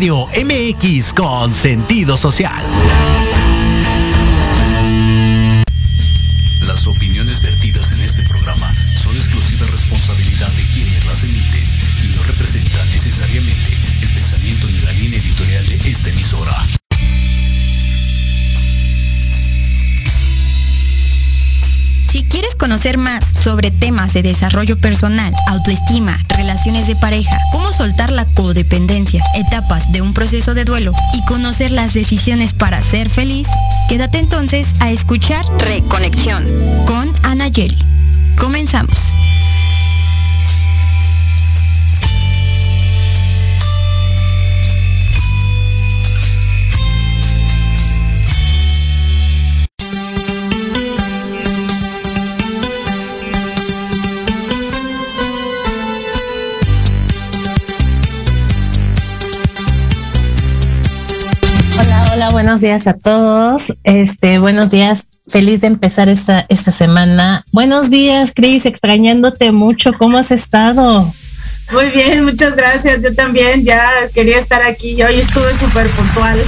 Radio MX con sentido social. Las opiniones vertidas en este Si quieres conocer más sobre temas de desarrollo personal, autoestima, relaciones de pareja, cómo soltar la codependencia, etapas de un proceso de duelo y conocer las decisiones para ser feliz, quédate entonces a escuchar Reconexión con Ana Yeli. Comenzamos. Buenos días a todos. Este, buenos días. Feliz de empezar esta, esta semana. Buenos días, Cris, extrañándote mucho. ¿Cómo has estado? Muy bien, muchas gracias. Yo también ya quería estar aquí hoy estuve súper puntual,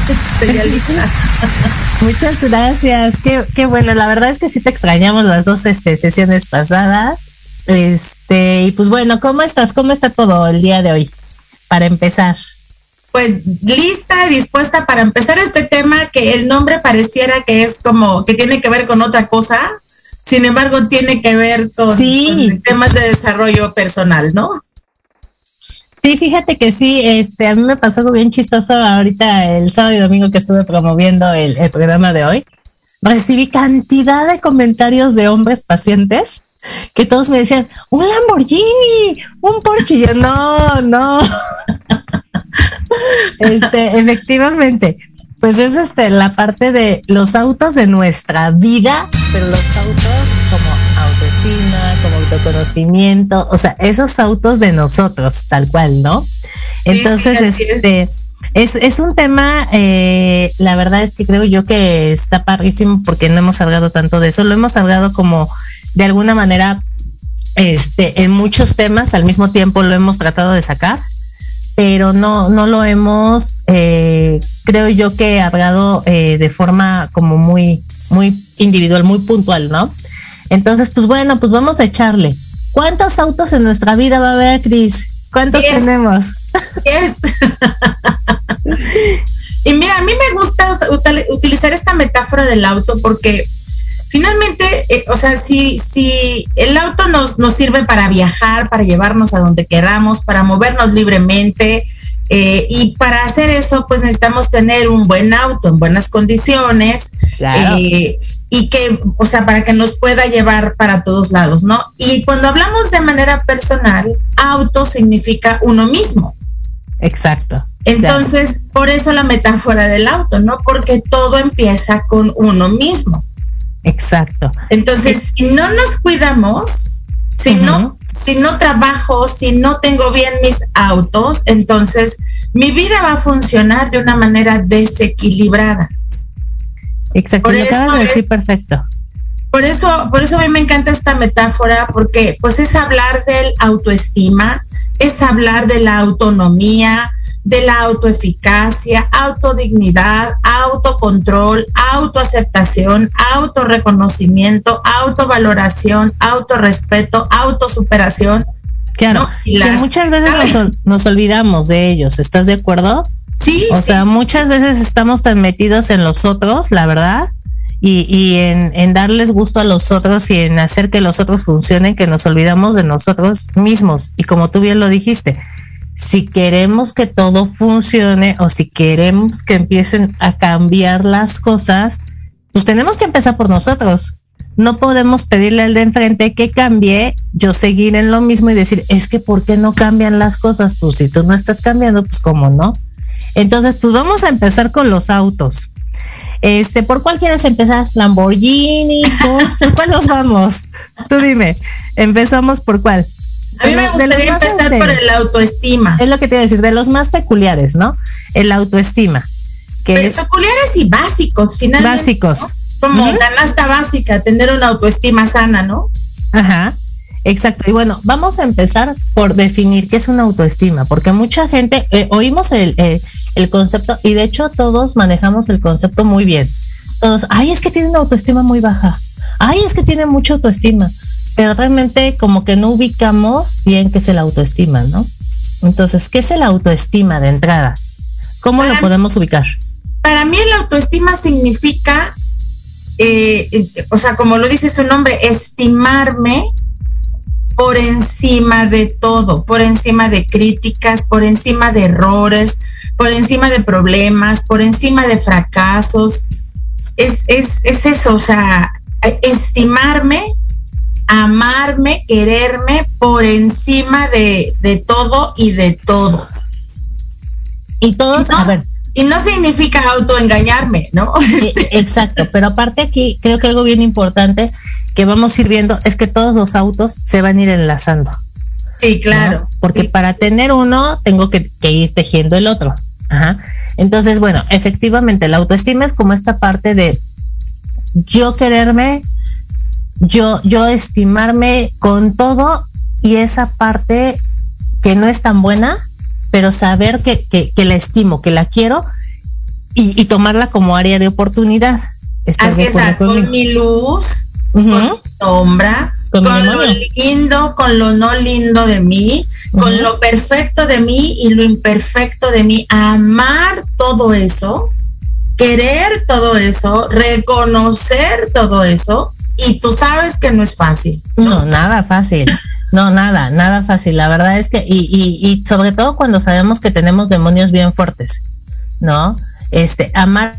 muchas gracias. Qué, qué bueno. La verdad es que sí te extrañamos las dos este, sesiones pasadas. Este, y pues bueno, ¿cómo estás? ¿Cómo está todo el día de hoy? Para empezar pues lista y dispuesta para empezar este tema que el nombre pareciera que es como que tiene que ver con otra cosa, sin embargo tiene que ver con, temas de desarrollo personal, ¿no? Sí, fíjate que sí, este, a mí me pasó algo bien chistoso ahorita el sábado y domingo que estuve promoviendo el, el programa de hoy. Recibí cantidad de comentarios de hombres pacientes que todos me decían, un Lamborghini, un Porsche. Y yo, no, no. Este, efectivamente, pues es este la parte de los autos de nuestra vida, pero los autos como autoestima, como autoconocimiento, o sea, esos autos de nosotros, tal cual, ¿no? Entonces, este, es. Es, un tema, eh, la verdad es que creo yo que está parrísimo porque no hemos hablado tanto de eso, lo hemos hablado como de alguna manera este, en muchos temas, al mismo tiempo lo hemos tratado de sacar, pero no, no lo hemos, eh, creo yo que hablado eh, de forma como muy, muy individual, muy puntual, ¿no? Entonces, pues bueno, pues vamos a echarle. ¿Cuántos autos en nuestra vida va a haber, Cris? ¿Cuántos tenemos? y mira, a mí me gusta utilizar esta metáfora del auto porque finalmente, eh, o sea, si, si el auto nos, nos sirve para viajar, para llevarnos a donde queramos, para movernos libremente, eh, y para hacer eso, pues necesitamos tener un buen auto en buenas condiciones. Eh, y que, o sea, para que nos pueda llevar para todos lados, ¿no? Y cuando hablamos de manera personal, auto significa uno mismo. Exacto. Entonces, por eso la metáfora del auto, ¿no? Porque todo empieza con uno mismo. Exacto. Entonces, si no nos cuidamos, si no si no trabajo, si no tengo bien mis autos, entonces mi vida va a funcionar de una manera desequilibrada. Exacto, por eso decir perfecto. Por eso, por eso a mí me encanta esta metáfora, porque pues es hablar del autoestima, es hablar de la autonomía, de la autoeficacia, autodignidad, autocontrol, autoaceptación, autorreconocimiento, autovaloración, autorrespeto, autosuperación. Claro, y muchas veces nos, olvidamos de ellos, ¿estás de acuerdo? Sí. O sea, muchas veces estamos tan metidos en los otros, la verdad, y, y en, en, darles gusto a los otros y en hacer que los otros funcionen, que nos olvidamos de nosotros mismos. Y como tú bien lo dijiste, si queremos que todo funcione o si queremos que empiecen a cambiar las cosas, pues tenemos que empezar por nosotros. No podemos pedirle al de enfrente que cambie, yo seguir en lo mismo y decir, es que ¿por qué no cambian las cosas? Pues si tú no estás cambiando, pues cómo no. Entonces, pues vamos a empezar con los autos. Este, ¿por cuál quieres empezar? Lamborghini, ¿por cuál nos vamos? Tú dime, empezamos por cuál. A mí me gustaría empezar por el autoestima. Es lo que te iba a decir, de los más peculiares, ¿no? El autoestima. Que es peculiares y básicos, finalmente. Básicos. Como canasta básica, tener una autoestima sana, ¿no? Ajá. Exacto. Y bueno, vamos a empezar por definir qué es una autoestima, porque mucha gente, eh, oímos el, eh, el concepto, y de hecho todos manejamos el concepto muy bien. Todos, ay, es que tiene una autoestima muy baja, ay, es que tiene mucha autoestima, pero realmente como que no ubicamos bien qué es el autoestima, ¿no? Entonces, ¿qué es el autoestima de entrada? ¿Cómo lo podemos ubicar? Para mí el autoestima significa, eh, eh, o sea, como lo dice su nombre, estimarme por encima de todo, por encima de críticas, por encima de errores, por encima de problemas, por encima de fracasos. Es, es, es eso, o sea, estimarme, amarme, quererme por encima de, de todo y de todo. Y todos, a ver, y no significa autoengañarme, ¿no? Exacto, pero aparte aquí creo que algo bien importante que vamos a ir viendo es que todos los autos se van a ir enlazando. Sí, claro. Porque para tener uno tengo que, ir tejiendo el otro. Ajá. Entonces, bueno, efectivamente, la autoestima es como esta parte de yo quererme, yo, yo estimarme con todo y esa parte que no es tan buena, pero saber que, que, la estimo, que la quiero y, tomarla como área de oportunidad. Así es, con mi luz, con mi sombra, con, lo lindo, con lo no lindo de mí, con lo perfecto de mí y lo imperfecto de mí. Amar todo eso, querer todo eso, reconocer todo eso. Y tú sabes que no es fácil. no nada fácil. No, nada, nada fácil. La verdad es que, y, y, y sobre todo cuando sabemos que tenemos demonios bien fuertes, ¿no? Este, amar.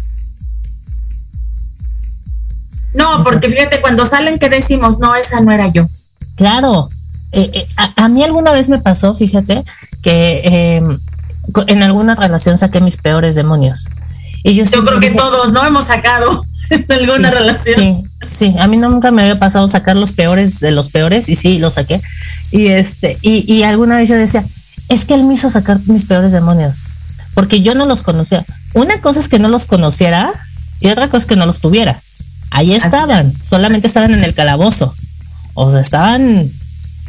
No, porque fíjate, cuando salen que decimos, no, esa no era yo. Claro. Eh, eh, a, mí alguna vez me pasó, fíjate, que em, en alguna relación saqué mis peores demonios. Y yo, yo creo que todos, ¿no? Hemos sacado. alguna relación. Sí, a mí nunca me había pasado sacar los peores de los peores y sí, los saqué. Y este, y, y alguna vez yo decía, es que él me hizo sacar mis peores demonios, porque yo no los conocía. Una cosa es que no los conociera y otra cosa es que no los tuviera. Ahí estaban, solamente estaban en el calabozo. O sea, estaban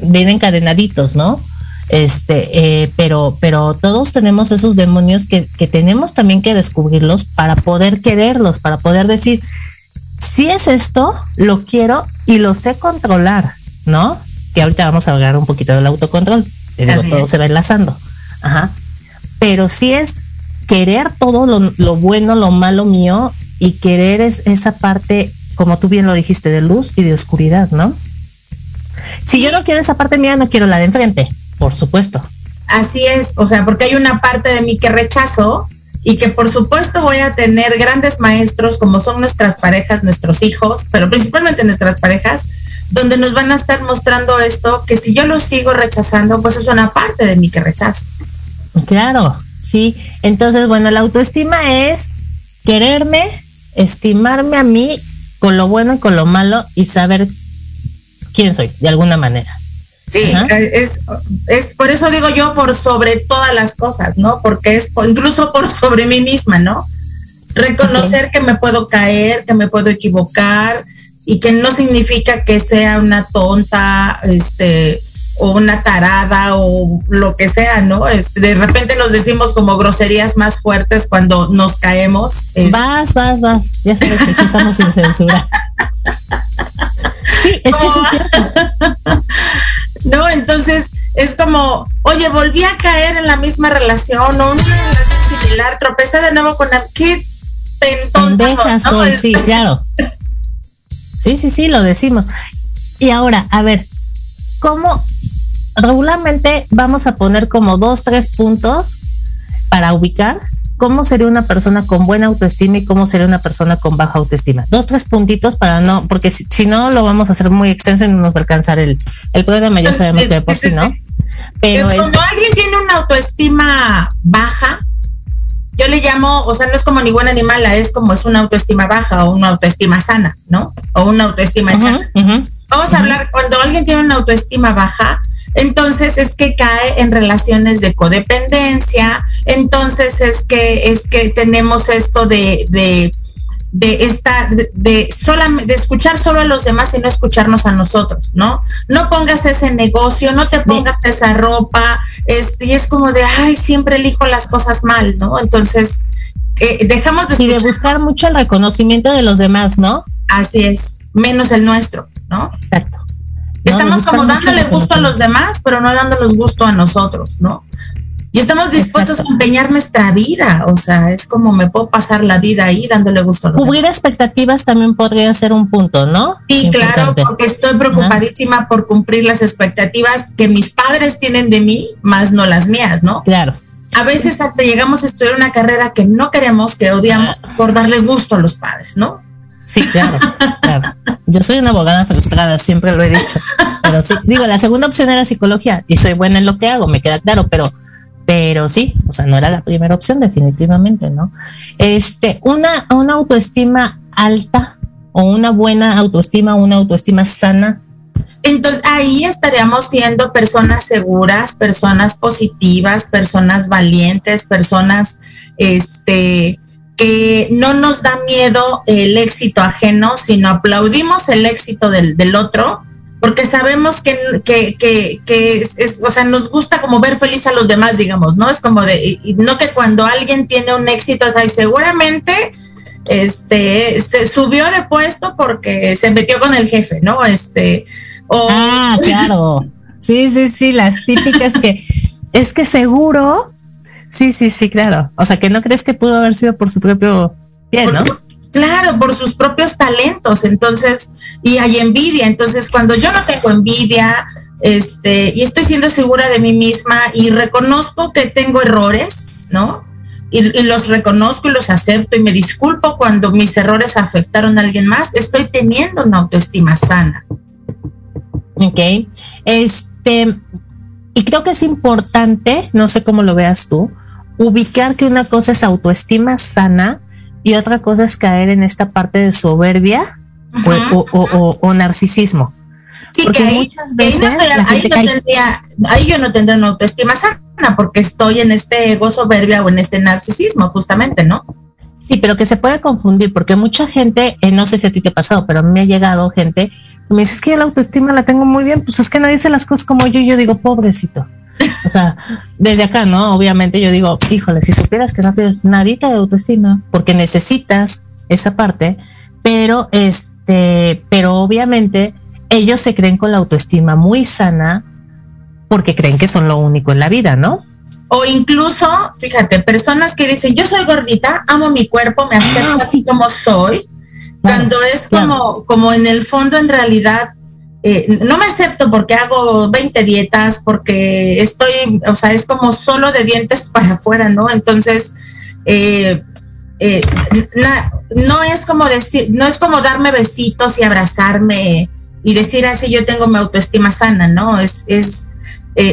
bien encadenaditos, ¿no? Este, eh, pero, pero todos tenemos esos demonios que, que tenemos también que descubrirlos para poder quererlos, para poder decir, si es esto, lo quiero y lo sé controlar, ¿no? Que ahorita vamos a hablar un poquito del autocontrol. Te digo, todo se va enlazando. Ajá. Pero si es querer todo lo, bueno, lo malo mío y querer es esa parte, como tú bien lo dijiste, de luz y de oscuridad, ¿no? Si yo no quiero esa parte mía, no quiero la de enfrente. Por supuesto. Así es, o sea, porque hay una parte de mí que rechazo y que por supuesto voy a tener grandes maestros como son nuestras parejas, nuestros hijos, pero principalmente nuestras parejas, donde nos van a estar mostrando esto, que si yo lo sigo rechazando, pues es una parte de mí que rechazo. Claro, sí. Entonces, bueno, la autoestima es quererme, estimarme a mí con lo bueno y con lo malo y saber quién soy, de alguna manera. Sí, eh, es, es por eso digo yo por sobre todas las cosas, ¿no? Porque es incluso por sobre mí misma, ¿no? Reconocer que me puedo caer, que me puedo equivocar y que no significa que sea una tonta, este, o una tarada o lo que sea, ¿no? Es, de repente nos decimos como groserías más fuertes cuando nos caemos. Vas, vas, vas. Ya sabes que aquí estamos sin censura. Sí, es que eso es cierto. ¿no? Entonces es como, oye, volví a caer en la misma relación o una relación similar, tropecé de nuevo con qué pendeja soy, sí, claro. Sí, sí, sí, lo decimos. Y ahora, a ver, ¿cómo regularmente vamos a poner como dos, tres puntos para ubicar cómo sería una persona con buena autoestima y cómo sería una persona con baja autoestima. Dos, tres puntitos para no, porque si, no lo vamos a hacer muy extenso y no nos va a alcanzar el, el programa, ya sabemos que de por sí no. Pero cuando alguien tiene una autoestima baja, yo le llamo, o sea, no es como ni buena ni mala, es como es una autoestima baja o una autoestima sana, ¿no? O una autoestima sana. Vamos a hablar, cuando alguien tiene una autoestima baja, entonces es que cae en relaciones de codependencia, entonces es que es que tenemos esto de, de esta, de, de, de escuchar solo a los demás y no escucharnos a nosotros, ¿no? No pongas ese negocio, no te pongas esa ropa, es, y es como de, ay, siempre elijo las cosas mal, ¿no? Entonces, eh, dejamos de... Y de buscar mucho el reconocimiento de los demás, ¿no? Así es, menos el nuestro, ¿no? Exacto. Estamos como dándole gusto a los demás, pero no dándoles gusto a nosotros, ¿no? Y estamos dispuestos a empeñar nuestra vida, o sea, es como me puedo pasar la vida ahí dándole gusto. A los Cubrir expectativas también podría ser un punto, ¿no? Sí, claro, porque estoy preocupadísima por cumplir las expectativas que mis padres tienen de mí, más no las mías, ¿no? Claro. A veces hasta llegamos a estudiar una carrera que no queremos, que odiamos, por darle gusto a los padres, ¿no? Sí, claro, claro. Yo soy una abogada frustrada, siempre lo he dicho. Pero sí, digo, la segunda opción era psicología y soy buena en lo que hago, me queda claro, pero pero sí, o sea, no era la primera opción definitivamente, ¿no? Este, una, una autoestima alta o una buena autoestima, una autoestima sana. Entonces ahí estaríamos siendo personas seguras, personas positivas, personas valientes, personas, este, que no nos da miedo el éxito ajeno, sino aplaudimos el éxito del, del otro porque sabemos que, que, que, que es, o sea, nos gusta como ver feliz a los demás, digamos, ¿no? Es como de, no que cuando alguien tiene un éxito, o seguramente este, se subió de puesto porque se metió con el jefe, ¿no? Este, o... Ah, claro. Sí, sí, sí, las típicas que es que seguro, sí, sí, sí, claro. O sea, que no crees que pudo haber sido por su propio pie, ¿no? Claro, por sus propios talentos, entonces, y hay envidia, entonces cuando yo no tengo envidia, este, y estoy siendo segura de mí misma y reconozco que tengo errores, ¿no? Y, los reconozco y los acepto y me disculpo cuando mis errores afectaron a alguien más, estoy teniendo una autoestima sana. Ok, este, y creo que es importante, no sé cómo lo veas tú, ubicar que una cosa es autoestima sana y otra cosa es caer en esta parte de soberbia o, narcisismo. Sí, porque muchas veces ahí, yo no tendría una autoestima sana porque estoy en este ego soberbia o en este narcisismo, justamente, ¿no? Sí, pero que se puede confundir porque mucha gente, eh, no sé si a ti te ha pasado, pero a mí me ha llegado gente que me dice que yo la autoestima la tengo muy bien, pues es que nadie dice las cosas como yo, y yo digo, pobrecito. O sea, desde acá, ¿no? Obviamente yo digo, híjole, si supieras que no tienes nadita de autoestima, porque necesitas esa parte, pero este, pero obviamente ellos se creen con la autoestima muy sana porque creen que son lo único en la vida, ¿no? O incluso, fíjate, personas que dicen, yo soy gordita, amo mi cuerpo, me acepto ah, así como soy, cuando es como, como en el fondo en realidad eh, no me acepto porque hago 20 dietas, porque estoy, o sea, es como solo de dientes para afuera, ¿no? Entonces, eh, eh, no es como decir, no es como darme besitos y abrazarme y decir así yo tengo mi autoestima sana, ¿no? Es, es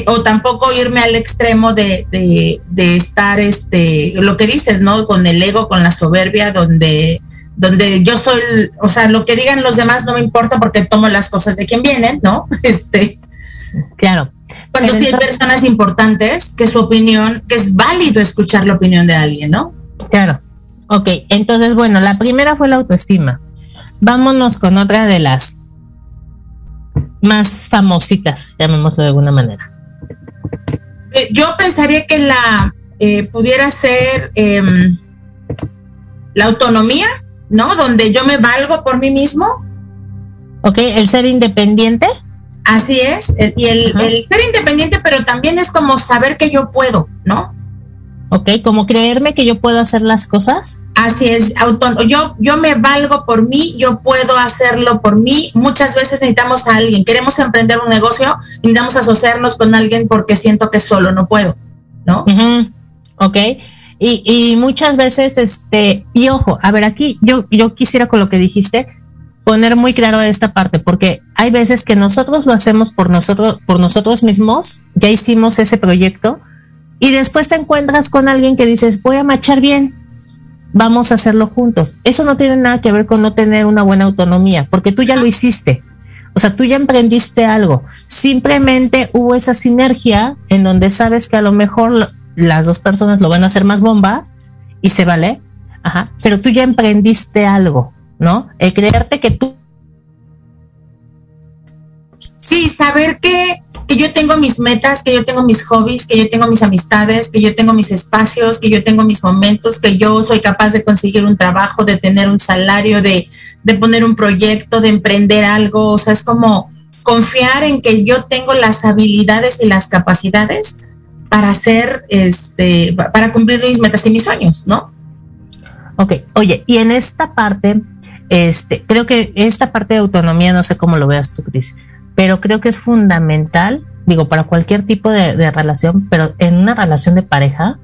o tampoco irme al extremo de, de, de, estar, este, lo que dices, ¿no? Con el ego, con la soberbia, donde donde yo soy, o sea, lo que digan los demás no me importa porque tomo las cosas de quien vienen, ¿no? Este, claro. Cuando sí hay personas importantes, que su opinión, que es válido escuchar la opinión de alguien, ¿no? Claro. Ok, entonces, bueno, la primera fue la autoestima. Vámonos con otra de las más famositas, llamémoslo de alguna manera. Eh, yo pensaría que la eh, pudiera ser em, la autonomía ¿no? Donde yo me valgo por mí mismo. Ok, el ser independiente. Así es, y el, ser independiente, pero también es como saber que yo puedo, ¿no? Ok, como creerme que yo puedo hacer las cosas. Así es, yo, yo me valgo por mí, yo puedo hacerlo por mí. Muchas veces necesitamos a alguien, queremos emprender un negocio, necesitamos asociarnos con alguien porque siento que solo no puedo, ¿no? Ok. Y, muchas veces, este, y ojo, a ver, aquí yo, yo quisiera con lo que dijiste poner muy claro esta parte, porque hay veces que nosotros lo hacemos por nosotros, por nosotros mismos, ya hicimos ese proyecto, y después te encuentras con alguien que dices, voy a marchar bien, vamos a hacerlo juntos. Eso no tiene nada que ver con no tener una buena autonomía, porque tú ya lo hiciste. O sea, tú ya emprendiste algo. Simplemente hubo esa sinergia en donde sabes que a lo mejor las dos personas lo van a hacer más bomba y se vale, Ajá, pero tú ya emprendiste algo, ¿no? El creerte que tú Sí, saber que, que yo tengo mis metas, que yo tengo mis hobbies, que yo tengo mis amistades, que yo tengo mis espacios, que yo tengo mis momentos, que yo soy capaz de conseguir un trabajo, de tener un salario, de, de poner un proyecto, de emprender algo. O sea, es como confiar en que yo tengo las habilidades y las capacidades para hacer, este, para cumplir mis metas y mis sueños, ¿no? Ok, oye, y en esta parte, este, creo que esta parte de autonomía, no sé cómo lo veas tú, Cris, pero creo que es fundamental, digo, para cualquier tipo de, relación, pero en una relación de pareja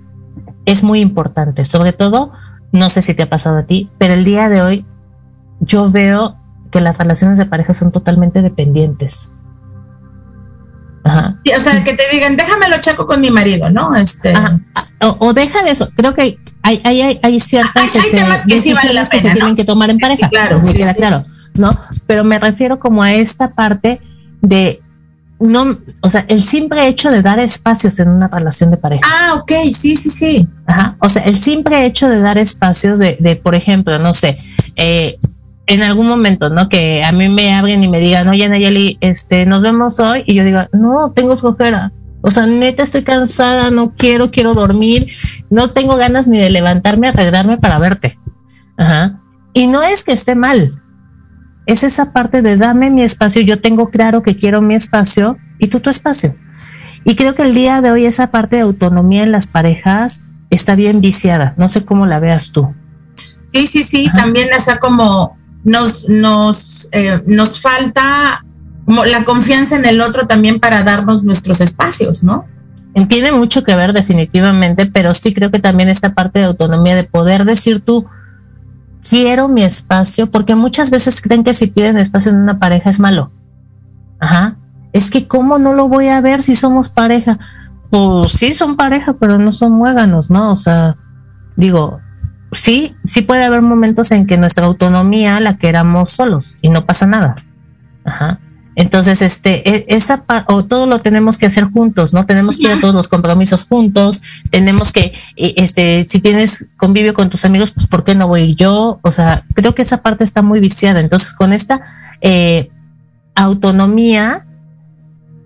es muy importante, sobre todo, no sé si te ha pasado a ti, pero el día de hoy yo veo que las relaciones de pareja son totalmente dependientes. Ajá. o sea, que te digan, déjamelo chaco con mi marido, ¿no? Este... O, deja de eso. Creo que hay, hay, hay, ciertas este, decisiones que se tienen que tomar en pareja. claro, claro, ¿no? Pero me refiero como a esta parte de no, o sea, el simple hecho de dar espacios en una relación de pareja. Ah, ok, sí, sí, sí. Ajá, o sea, el simple hecho de dar espacios de, de por ejemplo, no sé, eh, en algún momento, ¿no? Que a mí me abren y me digan, oye, Nayeli, este, nos vemos hoy, y yo digo, no, tengo flojera. O sea, neta, estoy cansada, no quiero, quiero dormir, no tengo ganas ni de levantarme, arreglarme para verte. Ajá. Y no es que esté mal, es esa parte de dame mi espacio, yo tengo claro que quiero mi espacio y tú tu espacio. Y creo que el día de hoy esa parte de autonomía en las parejas está bien viciada. No sé cómo la veas tú. Sí, sí, sí, también, o sea, como nos, nos, eh, nos falta como la confianza en el otro también para darnos nuestros espacios, ¿no? Tiene mucho que ver definitivamente, pero sí creo que también esta parte de autonomía de poder decir tú, quiero mi espacio, porque muchas veces creen que si piden espacio en una pareja es malo. Ajá. Es que cómo no lo voy a ver si somos pareja. Pues sí son pareja, pero no son muéganos, ¿no? O sea, digo, sí, sí puede haber momentos en que nuestra autonomía la queramos solos y no pasa nada. Ajá. Entonces, este, e, esa o todo lo tenemos que hacer juntos, ¿no? Tenemos que ir a todos los compromisos juntos, tenemos que, e, este, si tienes convivio con tus amigos, pues ¿por qué no voy yo? O sea, creo que esa parte está muy viciada. Entonces, con esta eh, autonomía,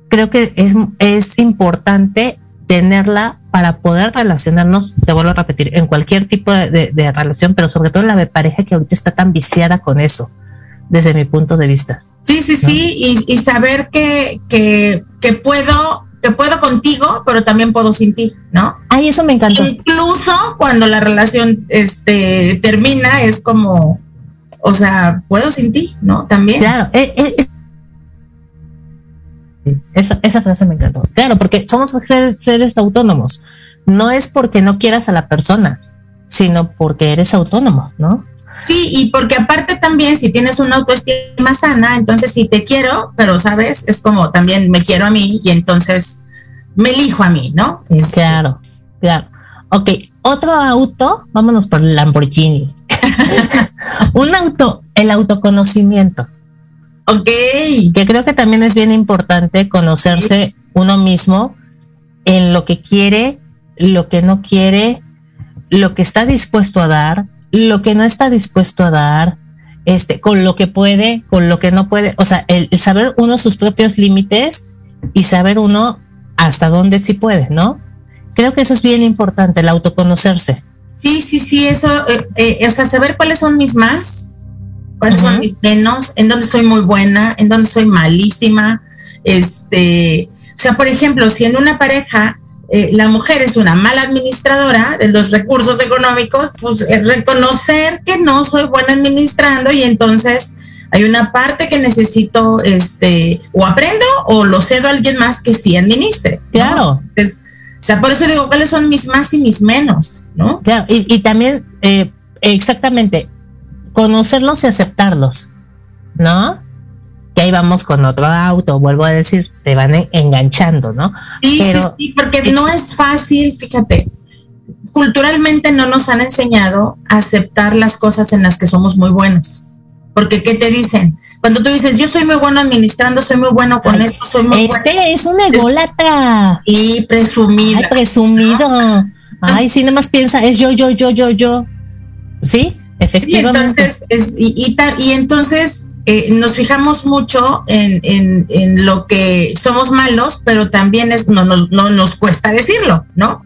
creo que es, es importante tenerla para poder relacionarnos, te vuelvo a repetir, en cualquier tipo de, de relación, pero sobre todo en la de pareja que ahorita está tan viciada con eso, desde mi punto de vista. Sí, sí, sí, y, saber que, que, que, puedo que puedo contigo, pero también puedo sin ti, ¿no? Ay, eso me encantó. Incluso cuando la relación este, termina, es como, o sea, puedo sin ti, ¿no? También. Claro, eh, eh, esa, esa, frase me encantó. Claro, porque somos seres autónomos. No es porque no quieras a la persona, sino porque eres autónomo, ¿no? Sí, y porque aparte también si tienes una autoestima sana, entonces si te quiero, pero sabes, es como también me quiero a mí y entonces me elijo a mí, ¿no? Claro, claro. Ok, otro auto, vámonos por el Lamborghini. Un auto, el autoconocimiento. Ok. Que creo que también es bien importante conocerse uno mismo en lo que quiere, lo que no quiere, lo que está dispuesto a dar, lo que no está dispuesto a dar, este, con lo que puede, con lo que no puede, o sea, el, saber uno sus propios límites y saber uno hasta dónde sí puede, ¿no? Creo que eso es bien importante, el autoconocerse. Sí, sí, sí, eso, eh, eh, o sea, saber cuáles son mis más, cuáles son mis menos, en dónde soy muy buena, en dónde soy malísima, este, o sea, por ejemplo, si en una pareja eh, la mujer es una mala administradora de los recursos económicos, pues eh, reconocer que no soy buena administrando y entonces hay una parte que necesito, este, o aprendo o lo cedo a alguien más que sí administre. Claro. o sea, por eso digo, ¿cuáles son mis más y mis menos? ¿no? Claro, y, también, eh, exactamente, conocerlos y aceptarlos, ¿no? que ahí vamos con otro auto, vuelvo a decir, se van enganchando, ¿no? Sí, Pero, sí, porque no es fácil, fíjate, culturalmente no nos han enseñado a aceptar las cosas en las que somos muy buenos. Porque, ¿qué te dicen? Cuando tú dices, yo soy muy bueno administrando, soy muy bueno con esto, soy muy este es un ególatra. Y presumido. Ay, presumido. Ay, si nada más piensa, es yo, yo, yo, yo, yo. Sí, efectivamente. entonces, es, y, y, entonces eh, nos fijamos mucho en, en, en, lo que somos malos, pero también es, no, no, no nos cuesta decirlo, ¿no?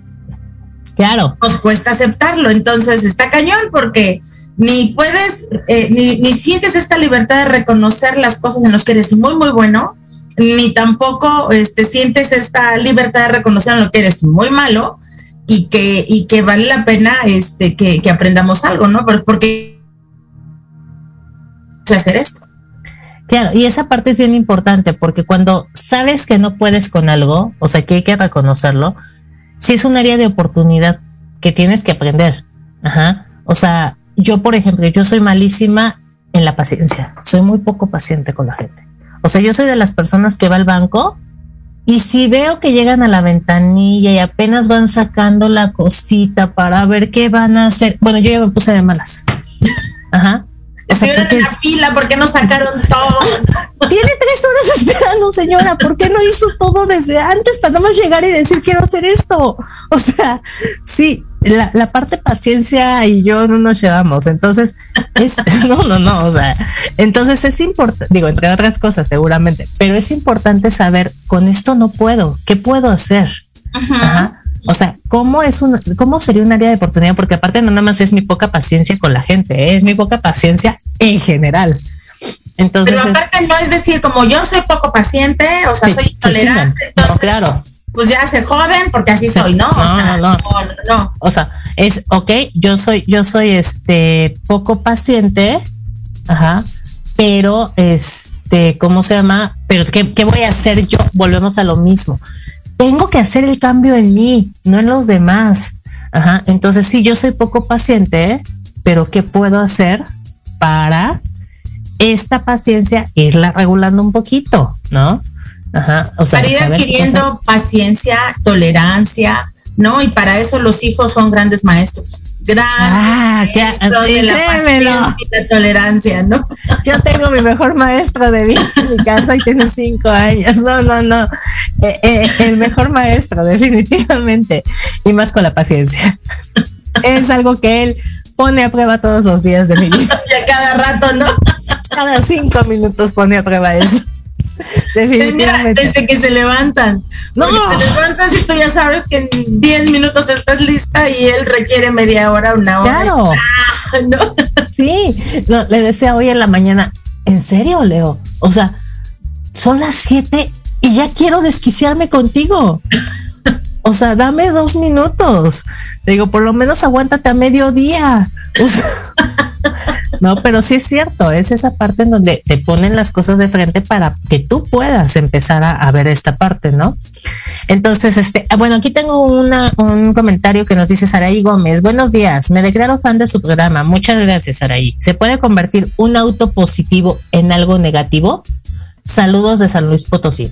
Claro. Nos cuesta aceptarlo. Entonces está cañón porque ni puedes, eh, ni, ni, sientes esta libertad de reconocer las cosas en las que eres muy, muy bueno, ni tampoco este, sientes esta libertad de reconocer en lo que eres muy malo y que, y que vale la pena este, que, que aprendamos algo, ¿no? Porque hacer esto. Claro, y esa parte es bien importante porque cuando sabes que no puedes con algo, o sea, que hay que reconocerlo, si es un área de oportunidad que tienes que aprender. Ajá. O sea, yo, por ejemplo, yo soy malísima en la paciencia. Soy muy poco paciente con la gente. O sea, yo soy de las personas que va al banco y si veo que llegan a la ventanilla y apenas van sacando la cosita para ver qué van a hacer, bueno, yo ya me puse de malas. Ajá. Estuvieron en la fila, ¿por qué no sacaron todo? Tiene tres horas esperando, señora, ¿por qué no hizo todo desde antes para no más llegar y decir quiero hacer esto? O sea, sí, la, la parte paciencia y yo no nos llevamos, entonces es, no, no, no, o sea, entonces es importante, digo, entre otras cosas seguramente, pero es importante saber, con esto no puedo, ¿qué puedo hacer? Ajá o sea, ¿cómo, es un, ¿cómo sería un área de oportunidad? Porque aparte no nada más es mi poca paciencia con la gente, ¿eh? es mi poca paciencia en general. Entonces, Pero aparte no es decir, como yo soy poco paciente, o sea, soy intolerante. no, claro. Pues ya se joden porque así soy, ¿no? No, o sea, no, no, no, O sea, es, ok, yo soy, yo soy este poco paciente, ajá, pero este, ¿cómo se llama? Pero ¿qué, qué voy a hacer yo? Volvemos a lo mismo tengo que hacer el cambio en mí, no en los demás. Ajá. Entonces, sí, yo soy poco paciente, pero ¿qué puedo hacer para esta paciencia irla regulando un poquito, ¿no? Ajá. O sea, para ir adquiriendo paciencia, tolerancia, ¿no? Y para eso los hijos son grandes maestros gran ah, qué, de la, tolerancia, ¿no? Yo tengo mi mejor maestro de vida en mi casa y tiene cinco años. No, no, no. Eh, eh, el mejor maestro, definitivamente. Y más con la paciencia. Es algo que él pone a prueba todos los días de mi vida. Y a cada rato, ¿no? Cada cinco minutos pone a prueba eso. Definitivamente. desde que se levantan. No. te levantas y tú ya sabes que en 10 minutos estás lista y él requiere media hora, una hora. Claro. Ah, ¿no? Sí, le decía hoy en la mañana, ¿en serio, Leo? O sea, son las 7 y ya quiero desquiciarme contigo. O sea, dame dos minutos. digo, por lo menos aguántate a mediodía. No, pero sí es cierto, es esa parte en donde te ponen las cosas de frente para que tú puedas empezar a, ver esta parte, ¿no? Entonces, este, ah, bueno, aquí tengo una, un comentario que nos dice Saraí Gómez. Buenos días, me declaro fan de su programa. Muchas gracias, Saraí. ¿Se puede convertir un auto positivo en algo negativo? Saludos de San Luis Potosí.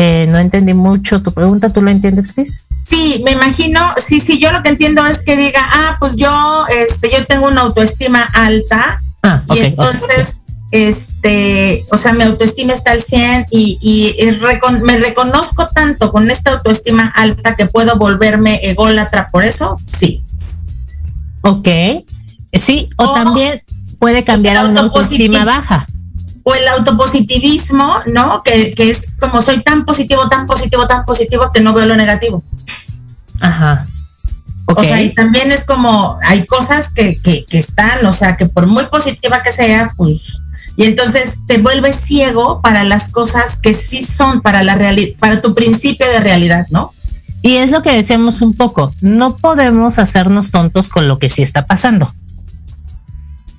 Eh, no entendí mucho tu pregunta, ¿tú lo entiendes, Cris? Sí, me imagino, sí, sí, yo lo que entiendo es que diga, ah, pues yo, este, yo tengo una autoestima alta ah, y entonces, este, o sea, mi autoestima está al 100 y, y me reconozco tanto con esta autoestima alta que puedo volverme ególatra por eso, sí. Ok, sí, o, también puede cambiar a una autoestima baja o el autopositivismo, ¿no? Que, que, es como soy tan positivo, tan positivo, tan positivo que no veo lo negativo. Ajá. O sea, y también es como, hay cosas que, que, que están, o sea, que por muy positiva que sea, pues, y entonces te vuelves ciego para las cosas que sí son para la realidad, para tu principio de realidad, ¿no? Y es lo que decíamos un poco, no podemos hacernos tontos con lo que sí está pasando.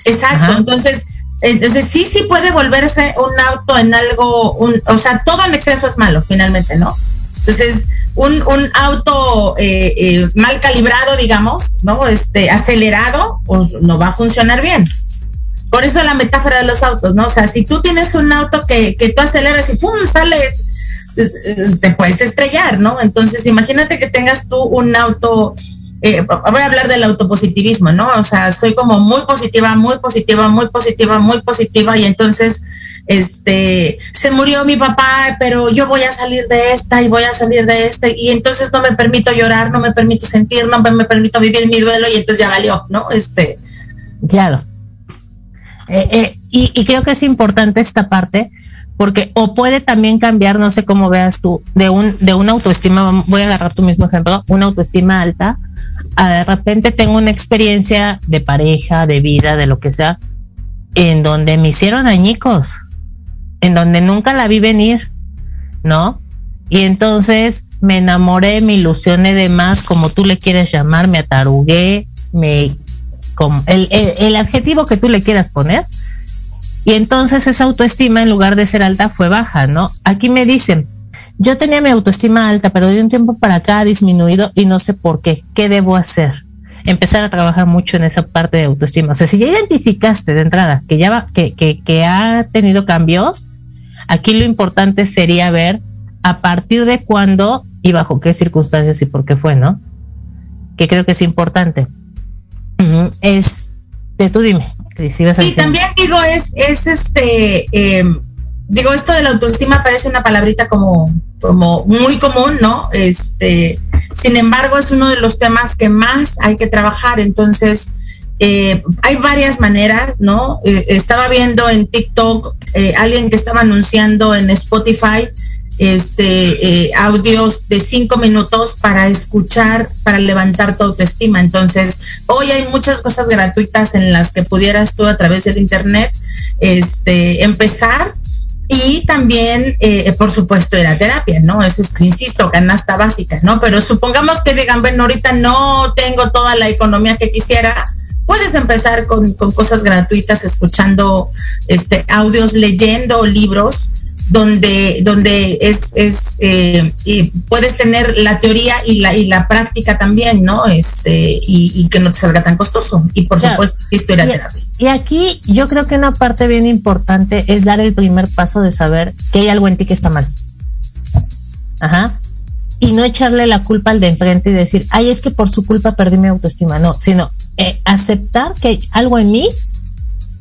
Exacto, entonces entonces sí, sí puede volverse un auto en algo, un, o sea, todo en exceso es malo finalmente, ¿no? Entonces, un, un auto eh, eh, mal calibrado, digamos, ¿no? Este, acelerado, pues no va a funcionar bien. Por eso la metáfora de los autos, ¿no? O sea, si tú tienes un auto que, que tú aceleras y ¡pum! sale, te puedes estrellar, ¿no? Entonces, imagínate que tengas tú un auto eh, voy a hablar del autopositivismo, ¿no? O sea, soy como muy positiva, muy positiva, muy positiva, muy positiva y entonces este, se murió mi papá, pero yo voy a salir de esta y voy a salir de este, y entonces no me permito llorar, no me permito sentir, no me, permito vivir mi duelo, y entonces ya valió, ¿no? Este. Claro. Eh, eh, y, y creo que es importante esta parte, porque o puede también cambiar, no sé cómo veas tú, de un de una autoestima, voy a agarrar tu mismo ejemplo, una autoestima alta, de repente tengo una experiencia de pareja, de vida, de lo que sea, en donde me hicieron añicos en donde nunca la vi venir, ¿no? Y entonces me enamoré, me ilusioné de más, como tú le quieres llamar, me atarugué, me, como el, el, adjetivo que tú le quieras poner. Y entonces esa autoestima, en lugar de ser alta, fue baja, ¿no? Aquí me dicen, yo tenía mi autoestima alta, pero de un tiempo para acá ha disminuido y no sé por qué. ¿Qué debo hacer? Empezar a trabajar mucho en esa parte de autoestima. O sea, si ya identificaste de entrada que ya va, que, que, que ha tenido cambios, Aquí lo importante sería ver a partir de cuándo y bajo qué circunstancias y por qué fue, ¿no? Que creo que es importante. Es, de tú dime, Sí, también digo, es, es este, em, digo, esto de la autoestima parece una palabrita como, como muy común, ¿no? Este, sin embargo, es uno de los temas que más hay que trabajar. Entonces, eh, hay varias maneras, ¿no? Eh, estaba viendo en TikTok eh, alguien que estaba anunciando en Spotify este audios de cinco minutos para escuchar, para levantar tu autoestima. Entonces, hoy hay muchas cosas gratuitas en las que pudieras tú a través del internet este, empezar y también, por supuesto, era terapia, ¿no? Eso es, insisto, canasta básica, ¿no? Pero supongamos que digan, bueno, ahorita no tengo toda la economía que quisiera, puedes empezar con, cosas gratuitas, escuchando este, audios, leyendo libros, donde, donde es, es eh, y puedes tener la teoría y la, y la práctica también, ¿no? Este, y, que no te salga tan costoso. Y por supuesto, historia y, terapia. Y aquí yo creo que una parte bien importante es dar el primer paso de saber que hay algo en ti que está mal. Ajá y no echarle la culpa al de enfrente y decir, ay, es que por su culpa perdí mi autoestima. No, sino eh, aceptar que hay algo en mí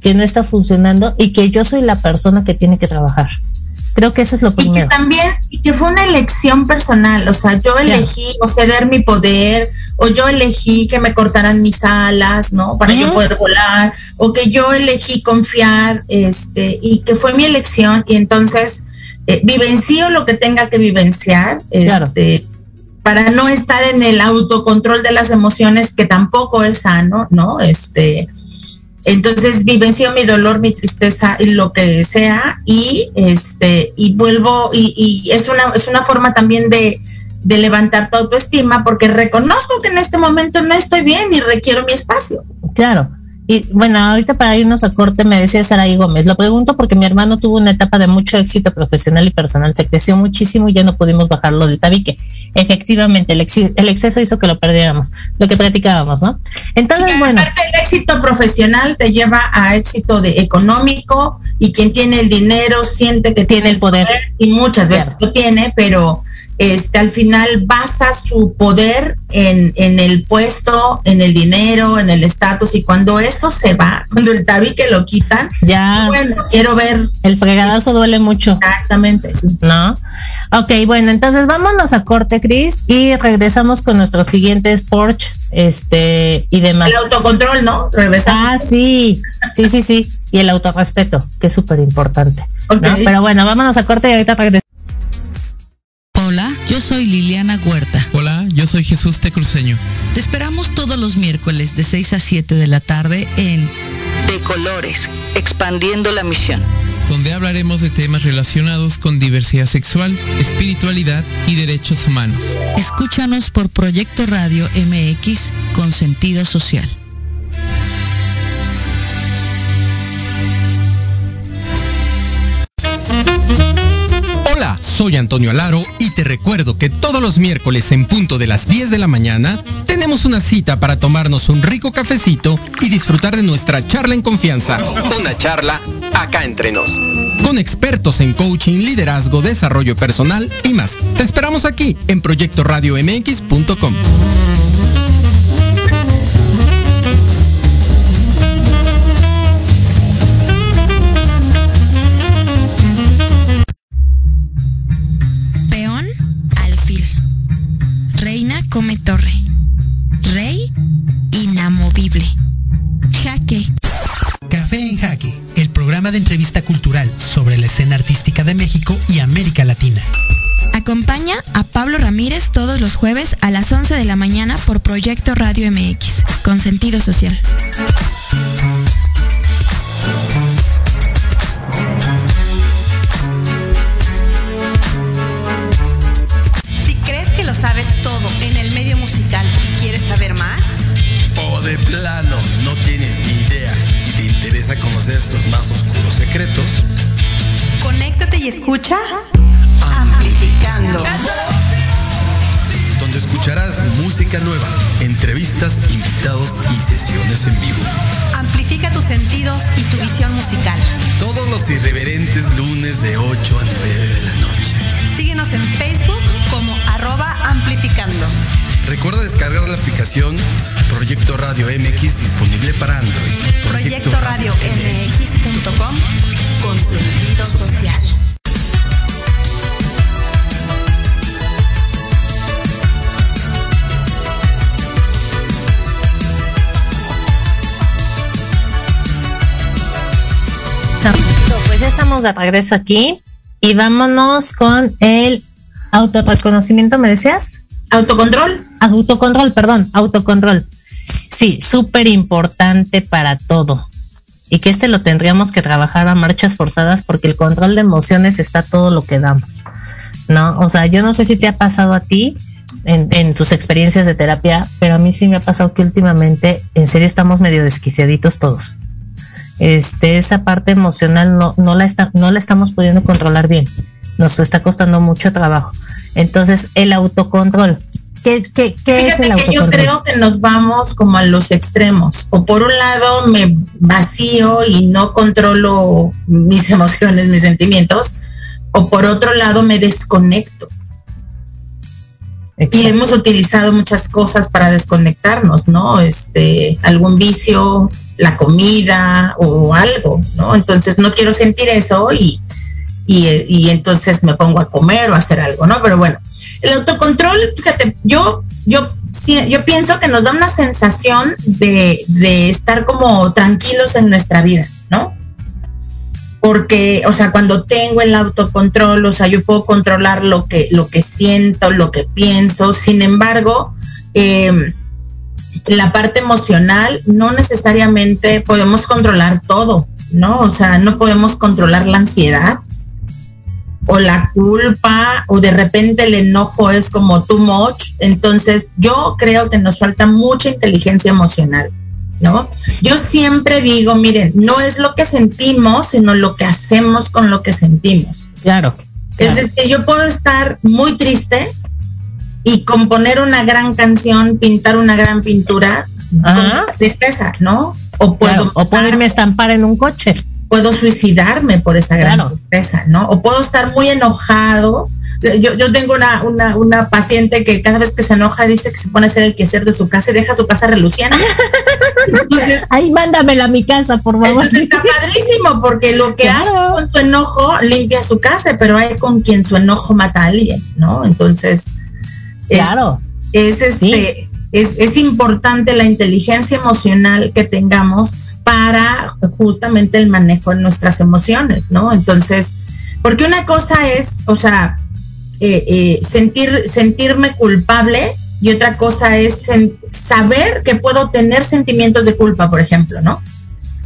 que no está funcionando y que yo soy la persona que tiene que trabajar. Creo que eso es lo primero. Y que también, y que fue una elección personal, o sea, yo elegí o ceder mi poder, o yo elegí que me cortaran mis alas, ¿no? Para yo poder volar, o que yo elegí confiar, este, y que fue mi elección, y entonces eh, vivencio lo que tenga que vivenciar, este, para no estar en el autocontrol de las emociones, que tampoco es sano, ¿no? Este, entonces vivencio mi dolor, mi tristeza y lo que sea, y este, y vuelvo, y, es una, es una forma también de, de levantar tu autoestima, porque reconozco que en este momento no estoy bien y requiero mi espacio. Claro. Y bueno, ahorita para irnos a corte me decía Saraí Gómez, lo pregunto porque mi hermano tuvo una etapa de mucho éxito profesional y personal, se creció muchísimo y ya no pudimos bajarlo del tabique. Efectivamente, el, exceso hizo que lo perdiéramos, lo que platicábamos, ¿no? Entonces, bueno. el éxito profesional te lleva a éxito de económico y quien tiene el dinero siente que tiene el poder, y muchas veces lo tiene, pero este, al final basa su poder en, en el puesto, en el dinero, en el estatus, y cuando eso se va, cuando el tabique lo quitan, ya, bueno, quiero ver. El fregadazo duele mucho. Exactamente, ¿No? Ok, bueno, entonces vámonos a corte, Cris, y regresamos con nuestros siguientes Porsche, este, y demás. El autocontrol, ¿no? Regresamos. Ah, sí, sí, sí, sí, y el autorrespeto, que es súper importante. Pero bueno, vámonos a corte y ahorita regresamos. Yo soy Liliana Huerta. Hola, yo soy Jesús Tecruceño. Te esperamos todos los miércoles de 6 a 7 de la tarde en De Colores, expandiendo la misión. Donde hablaremos de temas relacionados con diversidad sexual, espiritualidad y derechos humanos. Escúchanos por Proyecto Radio MX con sentido social. Soy Antonio Alaro y te recuerdo que todos los miércoles en punto de las 10 de la mañana tenemos una cita para tomarnos un rico cafecito y disfrutar de nuestra charla en confianza. Una charla acá entre nos. Con expertos en coaching, liderazgo, desarrollo personal y más. Te esperamos aquí en proyectoradiomx.com. Come Torre. Rey inamovible. Jaque. Café en Jaque, el programa de entrevista cultural sobre la escena artística de México y América Latina. Acompaña a Pablo Ramírez todos los jueves a las 11 de la mañana por Proyecto Radio MX, con sentido social. Sus más oscuros secretos, conéctate y escucha Amplificando. donde escucharás música nueva, entrevistas, invitados y sesiones en vivo. Amplifica tus sentidos y tu visión musical. Todos los irreverentes lunes de 8 a 9 de la noche. Síguenos en Facebook como arroba amplificando. Recuerda descargar la aplicación Proyecto Radio MX disponible para Android. Proyecto Radio MX.com con sentido social. Pues ya estamos de regreso aquí y vámonos con el autorreconocimiento, ¿me decías? Autocontrol. Autocontrol, perdón, autocontrol. Sí, súper importante para todo. Y que este lo tendríamos que trabajar a marchas forzadas porque el control de emociones está todo lo que damos. ¿No? O sea, yo no sé si te ha pasado a ti en, en tus experiencias de terapia, pero a mí sí me ha pasado que últimamente, en serio, estamos medio desquiciaditos todos. Este, esa parte emocional no, no, la está, no la estamos pudiendo controlar bien. Nos está costando mucho trabajo. Entonces, el autocontrol. ¿Qué, qué, qué es Fíjate el que yo creo que nos vamos como a los extremos. O por un lado me vacío y no controlo mis emociones, mis sentimientos. O por otro lado me desconecto. Y hemos utilizado muchas cosas para desconectarnos, ¿no? Este, algún vicio, la comida o algo, ¿no? Entonces no quiero sentir eso y, y, entonces me pongo a comer o a hacer algo, ¿no? Pero bueno, el autocontrol, fíjate, yo, yo, yo pienso que nos da una sensación de, de estar como tranquilos en nuestra vida, ¿no? Porque, o sea, cuando tengo el autocontrol, o sea, yo puedo controlar lo que, lo que siento, lo que pienso. Sin embargo, eh, la parte emocional no necesariamente podemos controlar todo, ¿no? O sea, no podemos controlar la ansiedad o la culpa o de repente el enojo es como too much. Entonces, yo creo que nos falta mucha inteligencia emocional. ¿No? Yo siempre digo, miren, no es lo que sentimos, sino lo que hacemos con lo que sentimos. Claro. Es decir, yo puedo estar muy triste y componer una gran canción, pintar una gran pintura Ajá. con tristeza, ¿no? O puedo, Claro, o a estampar en un coche. Puedo suicidarme por esa gran Claro. tristeza, ¿no? O puedo estar muy enojado. Yo, yo tengo una, una, una paciente que cada vez que se enoja dice que se pone a hacer el quehacer de su casa y deja su casa reluciente. Ay, mándamela a mi casa, por favor. entonces está padrísimo porque lo que Claro. hace con su enojo limpia su casa, pero hay con quien su enojo mata a alguien, ¿no? Entonces, es- Claro. es, este, es, es importante la inteligencia emocional que tengamos para justamente el manejo de nuestras emociones, ¿no? Entonces, porque una cosa es, o sea, eh, eh, sentir, sentirme culpable y otra cosa es saber que puedo tener sentimientos de culpa, por ejemplo, ¿no?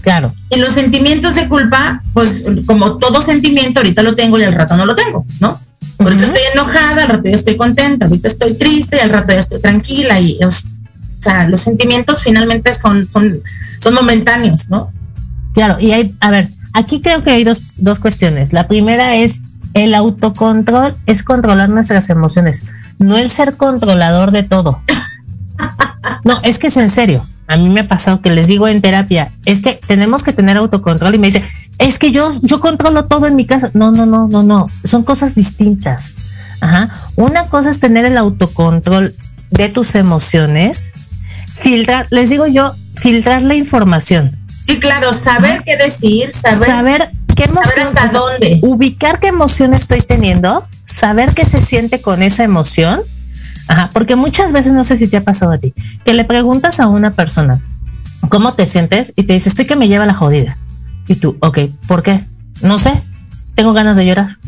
Claro. Y los sentimientos de culpa, pues como todo sentimiento, ahorita lo tengo y al rato no lo tengo, ¿no? Ahorita Ujú. estoy enojada, al rato ya estoy contenta, ahorita estoy triste y al rato ya estoy tranquila. Y, o sea, los sentimientos finalmente son, son, son momentáneos, ¿no? Claro, y hay, a ver, aquí creo que hay dos, dos cuestiones. La primera es el autocontrol es controlar nuestras emociones, no el ser controlador de todo. No, es que es en serio. A mí me ha pasado que les digo en terapia, es que tenemos que tener autocontrol y me dice, es que yo, yo controlo todo en mi casa. No, no, no, no, no. Son cosas distintas. Ajá. Una cosa es tener el autocontrol de tus emociones, filtrar, les digo yo, filtrar la información Sí, claro, saber qué decir, saber, saber qué saber emoción, hasta o sea, dónde. ubicar qué emoción estoy teniendo, saber qué se siente con esa emoción. Ajá, porque muchas veces no sé si te ha pasado a ti, que le preguntas a una persona, ¿cómo te sientes? Y te dice, estoy que me lleva la jodida. Y tú, ok, ¿por qué? No sé, tengo ganas de llorar.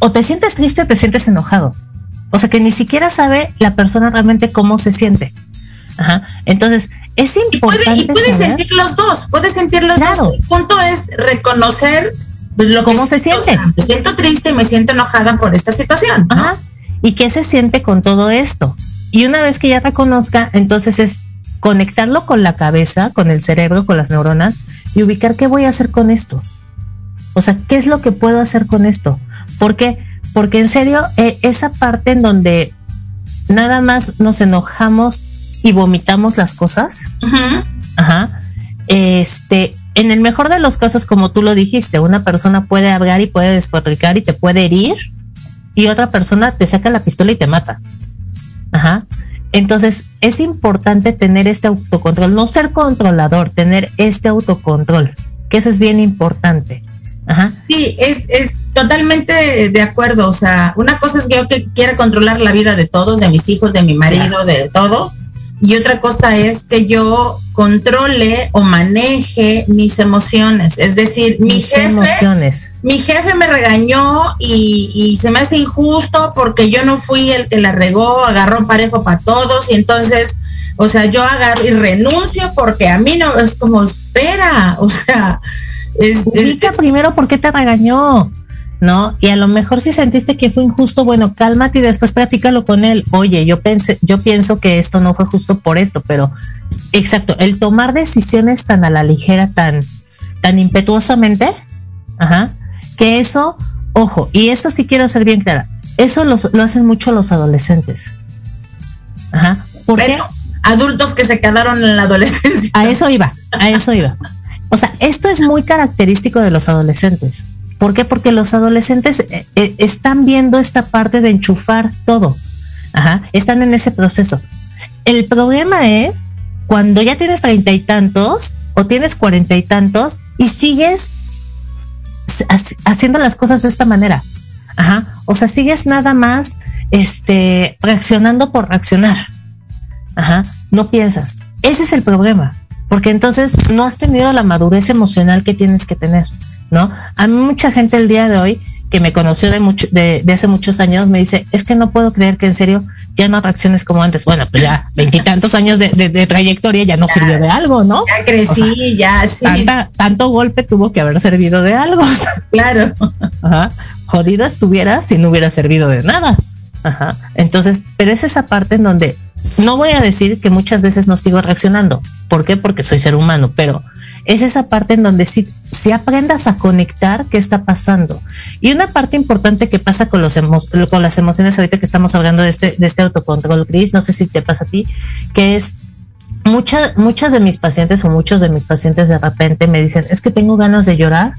O te sientes triste o te sientes enojado. O sea que ni siquiera sabe la persona realmente cómo se siente. Ajá. Entonces, es importante. Y puede, sentir los dos, puede sentir los dos. El punto es reconocer lo cómo se siente. me siento triste y me siento enojada por esta situación. Ajá. ¿Y qué se siente con todo esto? Y una vez que ya reconozca, entonces es conectarlo con la cabeza, con el cerebro, con las neuronas y ubicar qué voy a hacer con esto. O sea, ¿qué es lo que puedo hacer con esto? ¿Por qué? Porque en serio, eh, esa parte en donde nada más nos enojamos y vomitamos las cosas, ajá, este, en el mejor de los casos, como tú lo dijiste, una persona puede hablar y puede despotricar y te puede herir, y otra persona te saca la pistola y te mata. Ajá. Entonces, es importante tener este autocontrol, no ser controlador, tener este autocontrol, que eso es bien importante. Ajá. Sí, es, es totalmente de acuerdo. O sea, una cosa es que yo que quiera controlar la vida de todos, de mis hijos, de mi marido, de todo. Y otra cosa es que yo controle o maneje mis emociones. Es decir, mi jefe, emociones. mi jefe me regañó y, se me hace injusto porque yo no fui el que la regó, agarró parejo para todos y entonces, o sea, yo agarro y renuncio porque a mí no es como espera, o sea, es, primero por qué te regañó. ¿No? Y a lo mejor si sentiste que fue injusto, bueno, cálmate y después platícalo con él. Oye, yo pensé, yo pienso que esto no fue justo por esto, pero exacto, el tomar decisiones tan a la ligera, tan, tan impetuosamente, ajá, que eso, ojo, y esto sí quiero ser bien clara, eso lo hacen mucho los adolescentes. Ajá. ¿Por qué? Adultos que se quedaron en la adolescencia. A eso iba, a eso iba. O sea, esto es muy característico de los adolescentes. ¿Por qué? Porque los adolescentes eh, eh, están viendo esta parte de enchufar todo. Ajá, están en ese proceso. El problema es cuando ya tienes treinta y tantos o tienes cuarenta y tantos y sigues haciendo las cosas de esta manera. Ajá. O sea, sigues nada más este, reaccionando por reaccionar. Ajá. No piensas. Ese es el problema. Porque entonces no has tenido la madurez emocional que tienes que tener. ¿No? A mí mucha gente el día de hoy que me conoció de, mucho, de, hace muchos años me dice, es que no puedo creer que en serio ya no reacciones como antes. Bueno, pues ya veintitantos años de, trayectoria ya no sirvió de algo, ¿no? Ya crecí, ya sí. tanto golpe tuvo que haber servido de algo. Claro. Ajá. Jodido estuviera si no hubiera servido de nada. Ajá. Entonces, pero es esa parte en donde no voy a decir que muchas veces no sigo reaccionando. ¿Por qué? Porque soy ser humano, pero es esa parte en donde si, aprendas a conectar qué está pasando. Y una parte importante que pasa con, los con las emociones ahorita que estamos hablando de este, de este autocontrol, Cris, no sé si te pasa a ti, que es muchas muchas de mis pacientes o muchos de mis pacientes de repente me dicen, es que tengo ganas de llorar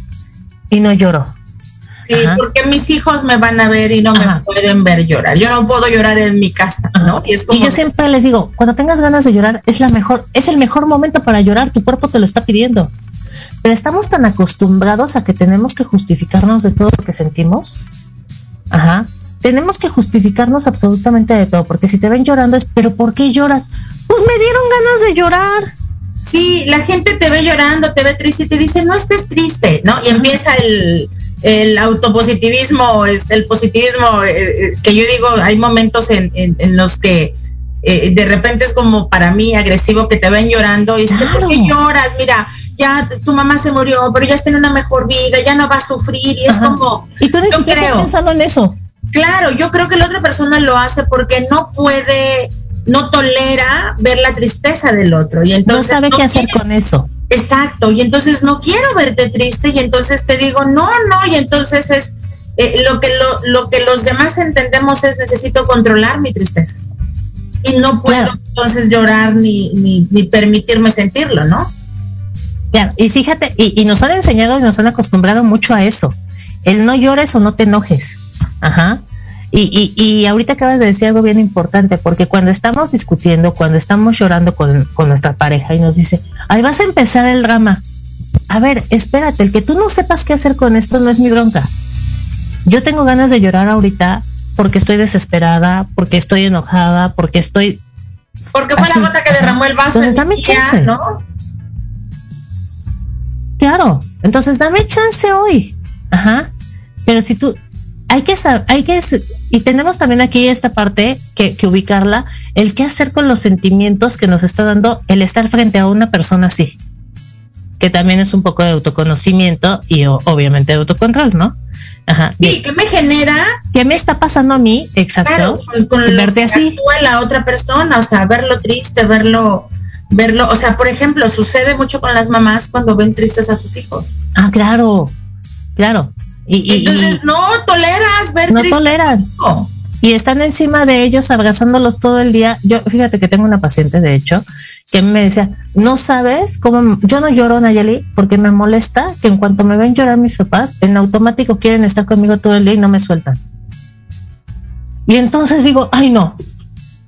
y no lloro. Sí, porque mis hijos me van a ver y no me pueden ver llorar. Yo no puedo llorar en mi casa, ¿no? Y, es como yo siempre les digo, cuando tengas ganas de llorar, es la mejor, es el mejor momento para llorar, tu cuerpo te lo está pidiendo. Pero estamos tan acostumbrados a que tenemos que justificarnos de todo lo que sentimos. Ajá. Tenemos que justificarnos absolutamente de todo, porque si te ven llorando es, pero ¿por qué lloras? Pues me dieron ganas de llorar. Sí, la gente te ve llorando, te ve triste y te dice, no estés triste, ¿no? Y empieza el, el autopositivismo, el positivismo, eh, eh, que yo digo, hay momentos en, los que eh, de repente es como para mí agresivo que te ven llorando y es que, ¿por qué lloras? Mira, ya tu mamá se murió, pero ya tiene una mejor vida, ya no va a sufrir y es como... Y tú yo creo, pensando en eso. Claro, yo creo que la otra persona lo hace porque no puede, no tolera ver la tristeza del otro y entonces... No sabe qué hacer con eso Exacto, y entonces no quiero verte triste y entonces te digo, no, no, y entonces es eh, lo, que lo, lo, que los demás entendemos es necesito controlar mi tristeza. Y no puedo entonces llorar ni, ni, ni, permitirme sentirlo, ¿no? Claro, y fíjate, y, y, nos han enseñado y nos han acostumbrado mucho a eso. El no llores o no te enojes. Ajá. Y, y, ahorita acabas de decir algo bien importante, porque cuando estamos discutiendo, cuando estamos llorando con, nuestra pareja y nos dice, ahí vas a empezar el drama. A ver, espérate, el que tú no sepas qué hacer con esto no es mi bronca. Yo tengo ganas de llorar ahorita porque estoy desesperada, porque estoy enojada, porque estoy Porque fue la gota que derramó el vaso. Entonces dame chance. ¿no? Claro, entonces dame chance hoy. Ajá. Pero si tú, hay que saber, hay que, y tenemos también aquí esta parte que, que ubicarla, el qué hacer con los sentimientos que nos está dando el estar frente a una persona así que también es un poco de autoconocimiento y obviamente de autocontrol, ¿no? Ajá. Sí, ¿qué me genera? ¿Qué me está pasando a mí? Exacto. con, verte así. a la otra persona, o sea, verlo triste, verlo, verlo, o sea, por ejemplo, sucede mucho con las mamás cuando ven tristes a sus hijos. Ah, claro, claro. Y, Entonces, no toleras ver No toleran. Y están encima de ellos, abrazándolos todo el día. Yo, fíjate que tengo una paciente, de hecho, que me decía, no sabes cómo, yo no lloro, Nayeli, porque me molesta que en cuanto me ven llorar mis papás, en automático quieren estar conmigo todo el día y no me sueltan. Y entonces digo, ay no,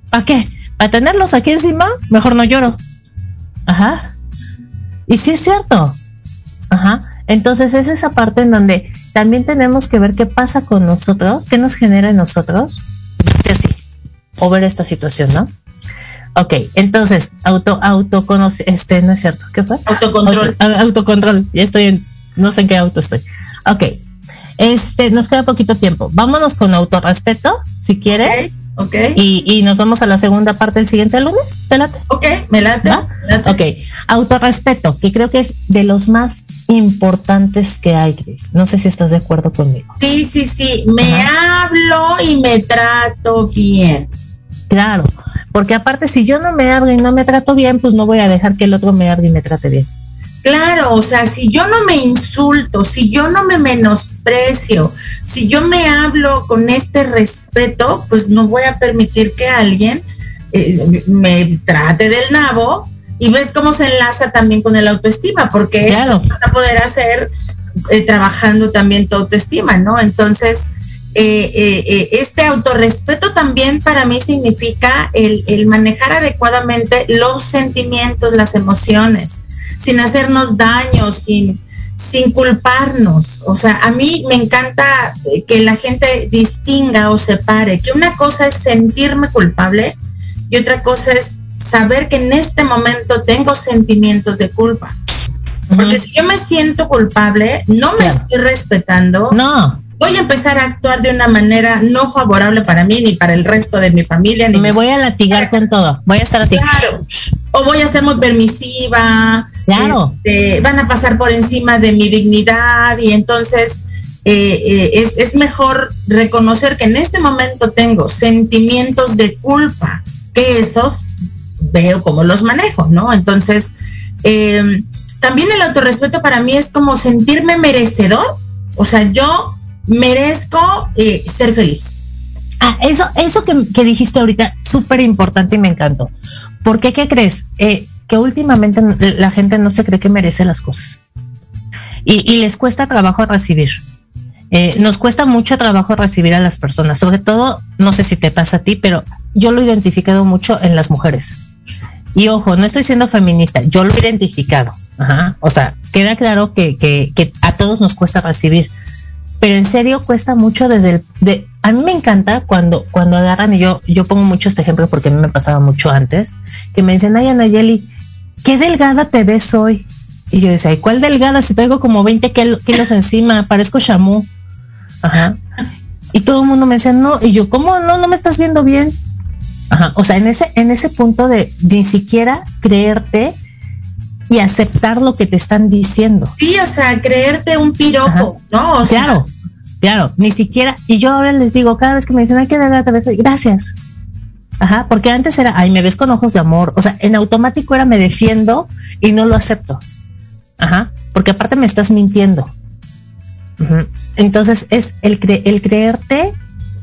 ¿para qué? ¿Para tenerlos aquí encima? Mejor no lloro. Ajá. Y sí es cierto. Ajá. Entonces es esa parte en donde también tenemos que ver qué pasa con nosotros, qué nos genera en nosotros, así, o ver esta situación, ¿no? Ok, entonces, auto, autoconoce, este, no es cierto, ¿qué fue? Autocontrol. autocontrol, ya estoy en, no sé en qué auto estoy. Ok, este, nos queda poquito tiempo. Vámonos con autorrespeto, si quieres. Ok. Y, y nos vamos a la segunda parte del siguiente lunes, ¿te late? Ok, me late. Ok, autorrespeto, que creo que es de los más importantes que hay, Cris. No sé si estás de acuerdo conmigo. Sí, sí, sí, me hablo y me trato bien. Claro, porque aparte si yo no me abro y no me trato bien, pues no voy a dejar que el otro me abra y me trate bien. Claro, o sea, si yo no me insulto, si yo no me menosprecio, si yo me hablo con este respeto, pues no voy a permitir que alguien eh, me trate del nabo y ves cómo se enlaza también con el autoestima, porque esto vas a poder hacer eh, trabajando también tu autoestima, ¿no? Entonces, eh, eh, eh, este autorrespeto también para mí significa el, manejar adecuadamente los sentimientos, las emociones, sin hacernos daño, sin, sin culparnos. O sea, a mí me encanta que la gente distinga o separe, que una cosa es sentirme culpable y otra cosa es saber que en este momento tengo sentimientos de culpa. Porque si yo me siento culpable, no me estoy respetando. No voy a empezar a actuar de una manera no favorable para mí ni para el resto de mi familia. Ni me voy a latigar con todo. Voy a estar así. Claro. O voy a ser muy permisiva. Claro. Este, van a pasar por encima de mi dignidad y entonces eh, eh, es, es, mejor reconocer que en este momento tengo sentimientos de culpa, que esos veo cómo los manejo, ¿no? Entonces, em, también el autorrespeto para mí es como sentirme merecedor. O sea, yo merezco eh, ser feliz. Ah, eso, eso que, dijiste ahorita, súper importante y me encantó. Porque, ¿qué crees? Eh, que últimamente la gente no se cree que merece las cosas. Y, les cuesta trabajo recibir. Eh, nos cuesta mucho trabajo recibir a las personas, sobre todo, no sé si te pasa a ti, pero yo lo he identificado mucho en las mujeres. Y ojo, no estoy siendo feminista, yo lo he identificado. O sea, queda claro que, que a todos nos cuesta recibir pero en serio cuesta mucho desde el de a mí me encanta cuando cuando agarran y yo yo pongo mucho este ejemplo porque a mí me pasaba mucho antes que me dicen ay Anayeli qué delgada te ves hoy y yo decía ¿y cuál delgada si traigo como 20 kilos encima parezco chamú ajá. Y todo el mundo me decía no y yo cómo no no me estás viendo bien ajá. O sea en ese en ese punto de ni siquiera creerte y aceptar lo que te están diciendo. Sí, o sea, creerte un piropo, ¿no? claro, claro, ni siquiera, y yo ahora les digo, cada vez que me dicen, hay que dar la vez, gracias. Ajá, porque antes era, ay, me ves con ojos de amor. O sea, en automático era me defiendo y no lo acepto. Ajá, porque aparte me estás mintiendo. Entonces es el, creerte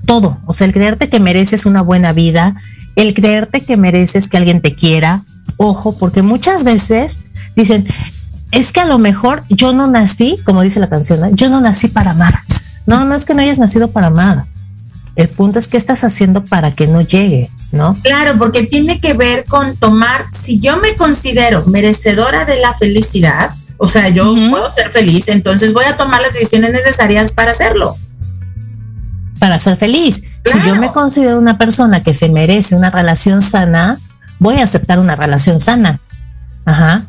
todo, o sea, el creerte que mereces una buena vida, el creerte que mereces que alguien te quiera. Ojo, porque muchas veces dicen, es que a lo mejor yo no nací, como dice la canción, yo no nací para amar. No, no es que no hayas nacido para amar. El punto es qué estás haciendo para que no llegue, ¿no? Claro, porque tiene que ver con tomar, si yo me considero merecedora de la felicidad, o sea, yo puedo ser feliz, entonces voy a tomar las decisiones necesarias para hacerlo. Para ser feliz. Si yo me considero una persona que se merece una relación sana, voy a aceptar una relación sana. Ajá.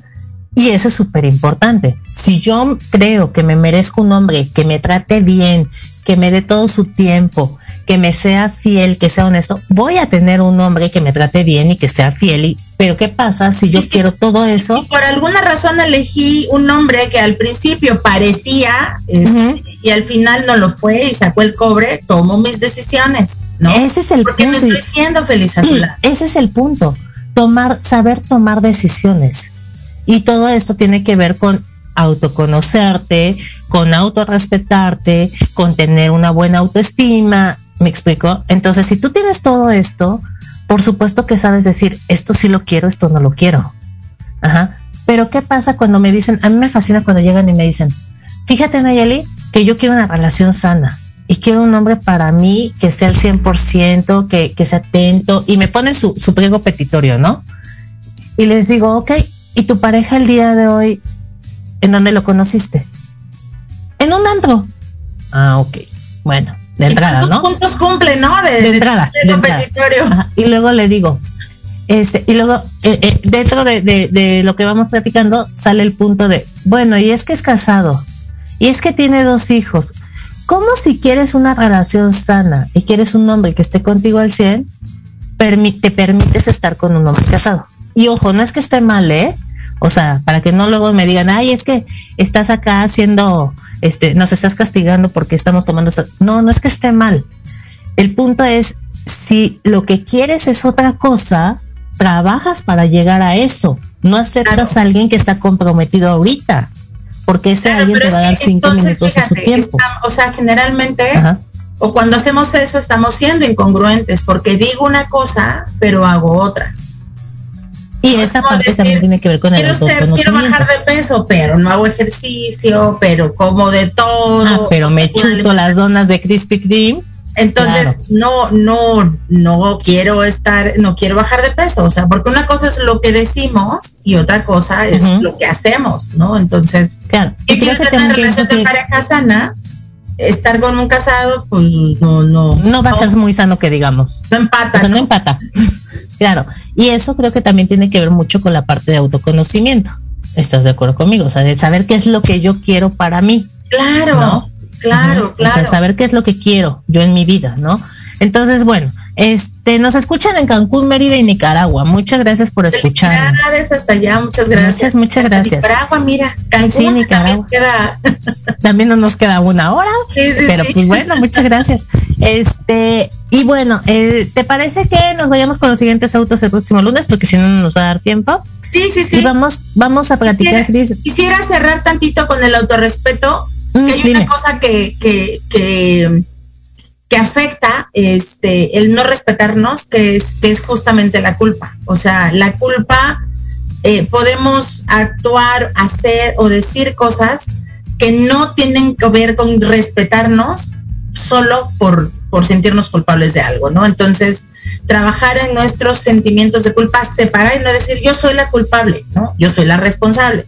Y eso es súper importante. Si yo creo que me merezco un hombre que me trate bien, que me dé todo su tiempo, que me sea fiel, que sea honesto, voy a tener un hombre que me trate bien y que sea fiel. Y, pero ¿qué pasa si yo quiero todo eso? por alguna razón elegí un hombre que al principio parecía y al final no lo fue y sacó el cobre, tomo mis decisiones. ¿no? Ese es el Porque me estoy siendo feliz a Ese es el punto. Tomar, saber tomar decisiones. Y todo esto tiene que ver con autoconocerte, con autorrespetarte, con tener una buena autoestima. ¿Me explico? Entonces, si tú tienes todo esto, por supuesto que sabes decir, esto sí lo quiero, esto no lo quiero. Ajá. Pero ¿qué pasa cuando me dicen, a mí me fascina cuando llegan y me dicen, fíjate Nayeli, que yo quiero una relación sana y quiero un hombre para mí que sea al 100%, que, que sea atento y me ponen su, su pliego petitorio, ¿no? Y les digo, ok, ¿y tu pareja el día de hoy ¿En dónde lo conociste? En un antro. Ah, ok. Bueno, de entrada, ¿no? puntos cumple, no? De, entrada. Y luego le digo, este, y luego eh, eh, dentro de, lo que vamos platicando sale el punto de, bueno, y es que es casado, y es que tiene dos hijos. ¿Cómo si quieres una relación sana y quieres un hombre que esté contigo al 100, te permites estar con un hombre casado? Y ojo, no es que esté mal, ¿eh? O sea, para que no luego me digan, ay, es que estás acá haciendo, este, nos estás castigando porque estamos tomando. No, no es que esté mal. El punto es, si lo que quieres es otra cosa, trabajas para llegar a eso. No aceptas a alguien que está comprometido ahorita, porque ese alguien te va a dar cinco minutos de su tiempo. o sea, generalmente, o cuando hacemos eso, estamos siendo incongruentes, porque digo una cosa, pero hago otra. Y esa parte también tiene que ver con el quiero Quiero bajar de peso, pero no hago ejercicio, pero como de todo. Ah, pero me chuto las donas de Krispy Kreme. Entonces, no, no, no quiero estar, no quiero bajar de peso, o sea, porque una cosa es lo que decimos y otra cosa es lo que hacemos, ¿no? Entonces, claro. yo quiero tener una relación de pareja sana, estar con un casado, pues no, no. No va a ser muy sano que digamos. No empata. O sea, no empata. claro. Y eso creo que también tiene que ver mucho con la parte de autoconocimiento. ¿Estás de acuerdo conmigo? O sea, de saber qué es lo que yo quiero para mí. Claro, claro, claro. O sea, saber qué es lo que quiero yo en mi vida, ¿no? Entonces, bueno, este, nos escuchan en Cancún, Mérida y Nicaragua. Muchas gracias por escuchar. hasta allá, muchas gracias. Muchas, muchas gracias. Nicaragua, mira, Cancún sí, Nicaragua. También, también no nos queda una hora, pero pues bueno, muchas gracias. Este, y bueno, eh, ¿te parece que nos vayamos con los siguientes autos el próximo lunes? Porque si no, no nos va a dar tiempo. Sí, sí, sí. Y vamos, vamos a platicar, Cris. Quisiera cerrar tantito con el autorrespeto, mm, que hay una cosa que, que, que que afecta este el no respetarnos, que es, que es justamente la culpa. O sea, la culpa eh, podemos actuar, hacer o decir cosas que no tienen que ver con respetarnos solo por, por sentirnos culpables de algo, ¿no? Entonces, trabajar en nuestros sentimientos de culpa, separar y no decir yo soy la culpable, ¿no? Yo soy la responsable.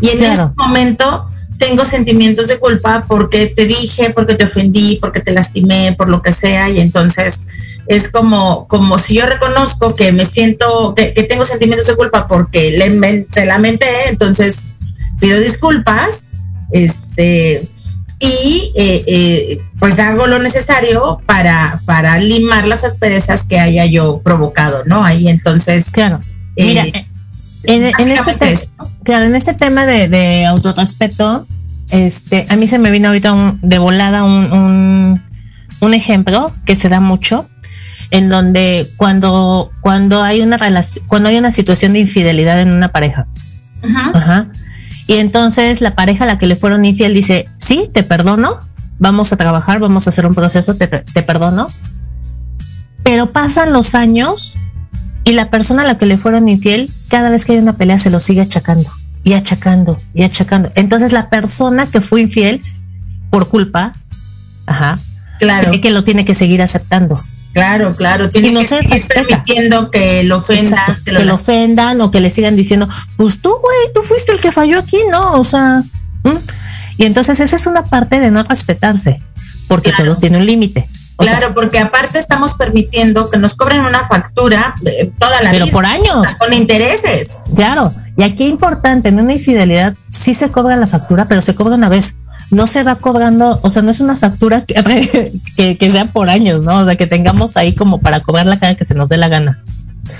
Y en ese momento tengo sentimientos de culpa porque te dije, porque te ofendí, porque te lastimé, por lo que sea, y entonces es como, como si yo reconozco que me siento, que, tengo sentimientos de culpa porque le te lamenté, entonces pido disculpas, este, y eh, eh, pues hago lo necesario para, para limar las asperezas que haya yo provocado, ¿no? Ahí entonces. Claro. Mira, en, este, claro, en este tema de, de autorrespeto, este, a mí se me vino ahorita de volada un, un, ejemplo que se da mucho, en donde cuando, cuando hay una relación, cuando hay una situación de infidelidad en una pareja, Ajá. y entonces la pareja a la que le fueron infiel dice, sí, te perdono, vamos a trabajar, vamos a hacer un proceso, te, te perdono, pero pasan los años y la persona a la que le fueron infiel, cada vez que hay una pelea se lo sigue achacando y achacando y achacando. Entonces la persona que fue infiel por culpa, ajá, claro, que lo tiene que seguir aceptando. Claro, claro, tiene no que seguir permitiendo que lo ofendan, que, lo, ofendan o que le sigan diciendo, pues tú, güey, tú fuiste el que falló aquí, ¿no? O sea, y entonces esa es una parte de no respetarse, porque todo tiene un límite. Claro, porque aparte estamos permitiendo que nos cobren una factura eh, toda la vida. Pero por años. Con intereses. Claro. Y aquí importante, en una infidelidad sí se cobra la factura, pero se cobra una vez. No se va cobrando, o sea, no es una factura que, que, sea por años, ¿no? O sea, que tengamos ahí como para cobrarla cada que se nos dé la gana.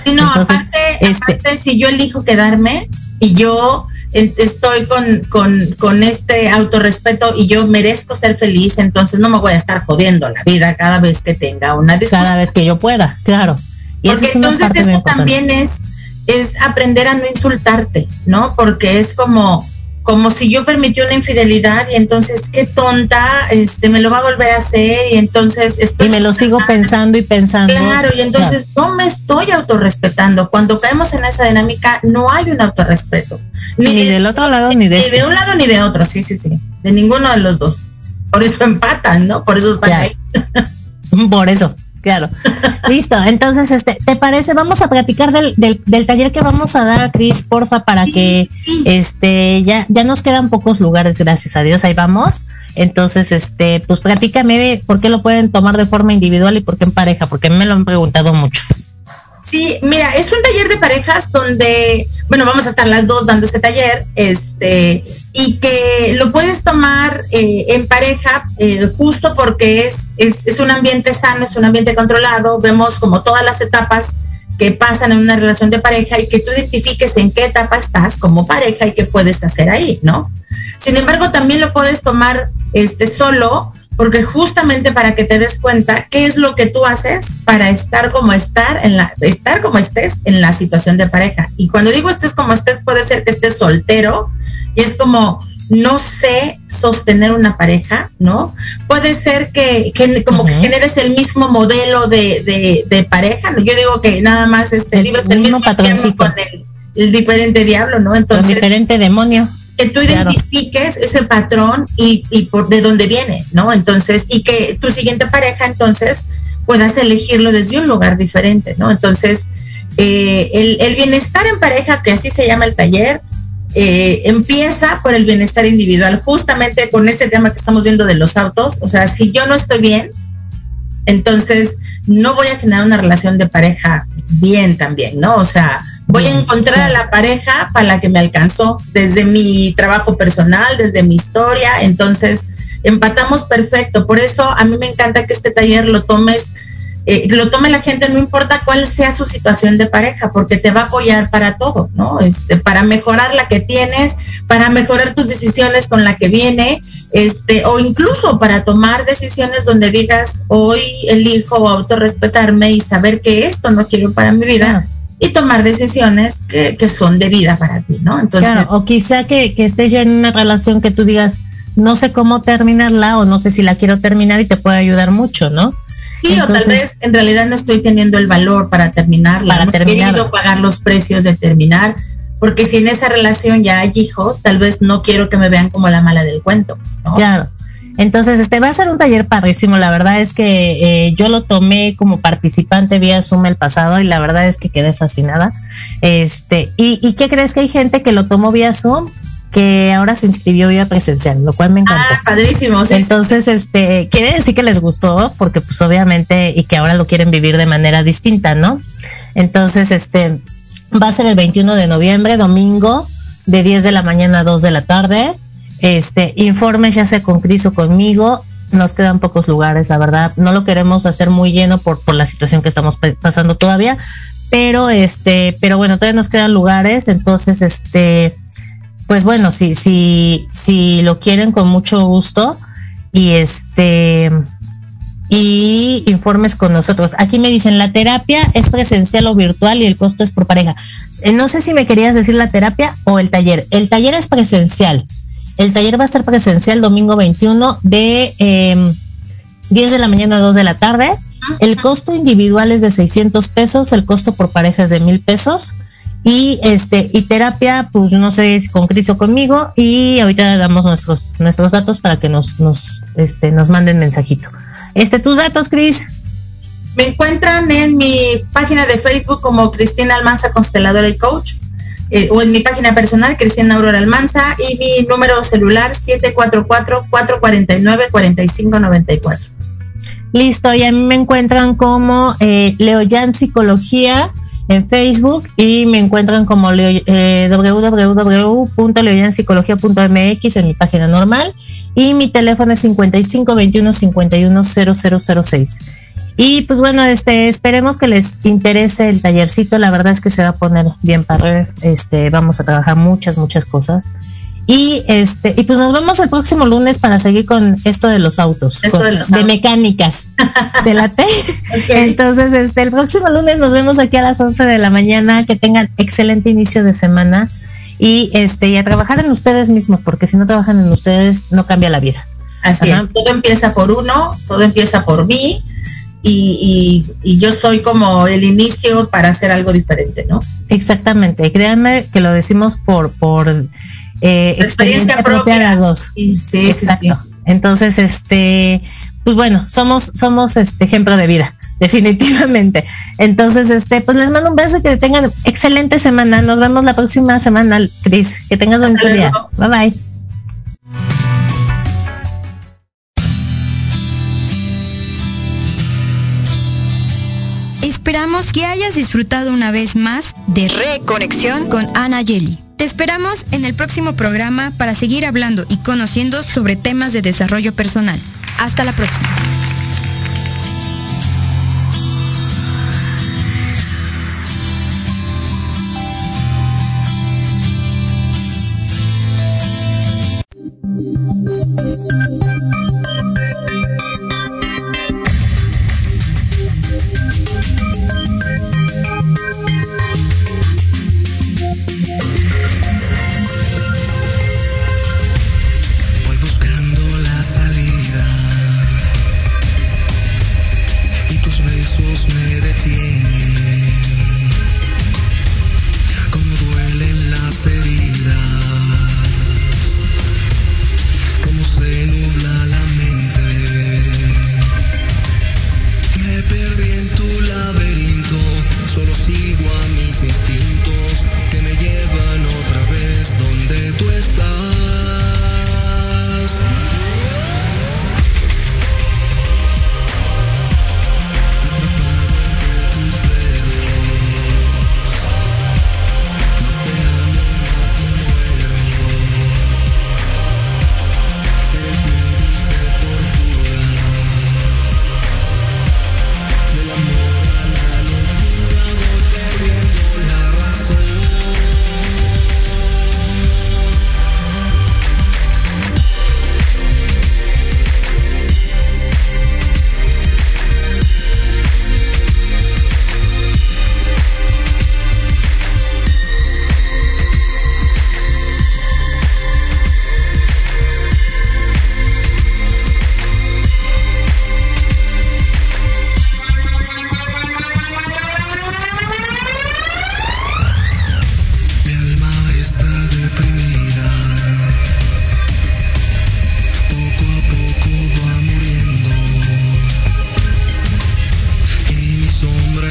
Sí, no, aparte, este aparte, si yo elijo quedarme y yo estoy con, con, con, este autorrespeto y yo merezco ser feliz, entonces no me voy a estar jodiendo la vida cada vez que tenga una discusión. Cada vez que yo pueda, claro. Y Porque entonces esto también es, es aprender a no insultarte, ¿no? Porque es como, como si yo permití una infidelidad y entonces qué tonta, este me lo va a volver a hacer y entonces estoy y me lo sigo pensando y pensando. Claro, y entonces no me estoy autorrespetando. Cuando caemos en esa dinámica no hay un autorrespeto. Ni, del otro lado ni de Ni de este. un lado ni de otro, sí, sí, sí. De ninguno de los dos. Por eso empatan, ¿no? Por eso están ahí. Por eso. Claro. Listo. Entonces, este, ¿te parece? Vamos a platicar del, del, taller que vamos a dar, Cris, porfa, para que este ya, ya nos quedan pocos lugares, gracias a Dios. Ahí vamos. Entonces, este, pues platícame por qué lo pueden tomar de forma individual y por qué en pareja, porque me lo han preguntado mucho. Sí, mira, es un taller de parejas donde, bueno, vamos a estar las dos dando este taller, este, y que lo puedes tomar eh, en pareja eh, justo porque es, es, un ambiente sano, es un ambiente controlado, vemos como todas las etapas que pasan en una relación de pareja y que tú identifiques en qué etapa estás como pareja y qué puedes hacer ahí, ¿no? Sin embargo, también lo puedes tomar este solo porque justamente para que te des cuenta qué es lo que tú haces para estar como estar en la estar como estés en la situación de pareja. Y cuando digo estés como estés puede ser que estés soltero y es como no sé sostener una pareja, ¿no? Puede ser que, como que generes el mismo modelo de, de, pareja, ¿no? Yo digo que nada más este, el, el mismo, patroncito con el, diferente diablo, ¿no? Entonces, el diferente demonio que tú identifiques ese patrón y, y, por de dónde viene, ¿no? Entonces, y que tu siguiente pareja entonces puedas elegirlo desde un lugar diferente, ¿no? Entonces, eh, el, el, bienestar en pareja, que así se llama el taller, eh, empieza por el bienestar individual, justamente con este tema que estamos viendo de los autos, o sea, si yo no estoy bien, entonces no voy a generar una relación de pareja bien también, ¿no? O sea, voy a encontrar a la pareja para la que me alcanzó desde mi trabajo personal, desde mi historia, entonces empatamos perfecto. Por eso a mí me encanta que este taller lo tomes, eh, lo tome la gente, no importa cuál sea su situación de pareja, porque te va a apoyar para todo, ¿no? Este, para mejorar la que tienes, para mejorar tus decisiones con la que viene, este, o incluso para tomar decisiones donde digas, hoy elijo autorrespetarme y saber que esto no quiero para mi vida y tomar decisiones que, que, son de vida para ti, ¿no? Entonces, o quizá que, que estés ya en una relación que tú digas, no sé cómo terminarla o no sé si la quiero terminar y te puede ayudar mucho, ¿no? Sí, o tal vez en realidad no estoy teniendo el valor para terminarla, para no terminar. he querido pagar los precios de terminar, porque si en esa relación ya hay hijos, tal vez no quiero que me vean como la mala del cuento, ¿no? Claro. Entonces, este va a ser un taller padrísimo. La verdad es que eh, yo lo tomé como participante vía Zoom el pasado y la verdad es que quedé fascinada. Este, y, y qué crees que hay gente que lo tomó vía Zoom que ahora se inscribió vía presencial, lo cual me encantó. Ah, padrísimo. Entonces, este, quiere decir que les gustó, porque pues obviamente, y que ahora lo quieren vivir de manera distinta, ¿no? Entonces, este, va a ser el 21 de noviembre, domingo, de 10 de la mañana a 2 de la tarde. Este, informes ya sea con Cris o conmigo. Nos quedan pocos lugares, la verdad. No lo queremos hacer muy lleno por, por la situación que estamos pasando todavía. Pero este, pero bueno, todavía nos quedan lugares. Entonces, este, pues bueno, si, si, si lo quieren con mucho gusto. Y este, y informes con nosotros. Aquí me dicen, la terapia es presencial o virtual y el costo es por pareja. Eh, no sé si me querías decir la terapia o el taller. El taller es presencial. El taller va a ser presencial domingo 21 de eh, 10 de la mañana a 2 de la tarde. El costo individual es de 600 pesos, el costo por pareja es de mil pesos. Y este, y terapia, pues no sé, con Cris o conmigo, y ahorita damos nuestros, nuestros datos para que nos, nos, este, nos manden mensajito. Este, tus datos, Cris. Me encuentran en mi página de Facebook como Cristina Almanza Consteladora y Coach. Eh, o en mi página personal, Cristina Aurora Almanza, y mi número celular 744-449-4594. Listo, y a mí me encuentran como eh, Leoyan Psicología en Facebook y me encuentran como eh, en mi página normal y mi teléfono es 55 21 51 0006. Y pues bueno, este, esperemos que les interese el tallercito. La verdad es que se va a poner bien para Este, vamos a trabajar muchas, muchas cosas. Y este, y pues nos vemos el próximo lunes para seguir con esto de los autos, de, mecánicas. de la T. Entonces, este, el próximo lunes nos vemos aquí a las 11 de la mañana. Que tengan excelente inicio de semana y este, y a trabajar en ustedes mismos, porque si no trabajan en ustedes, no cambia la vida. Así es, todo empieza por uno, todo empieza por mí. Y, y, yo soy como el inicio para hacer algo diferente, ¿no? Exactamente. Créanme que lo decimos por, por eh, experiencia, propia, las dos. Sí, sí, Exacto. Entonces, este, pues bueno, somos, somos este ejemplo de vida, definitivamente. Entonces, este, pues les mando un beso y que tengan excelente semana. Nos vemos la próxima semana, Cris. Que tengas buen día. Bye bye. Esperamos que hayas disfrutado una vez más de Reconexión con Ana Yeli. Te esperamos en el próximo programa para seguir hablando y conociendo sobre temas de desarrollo personal. Hasta la próxima.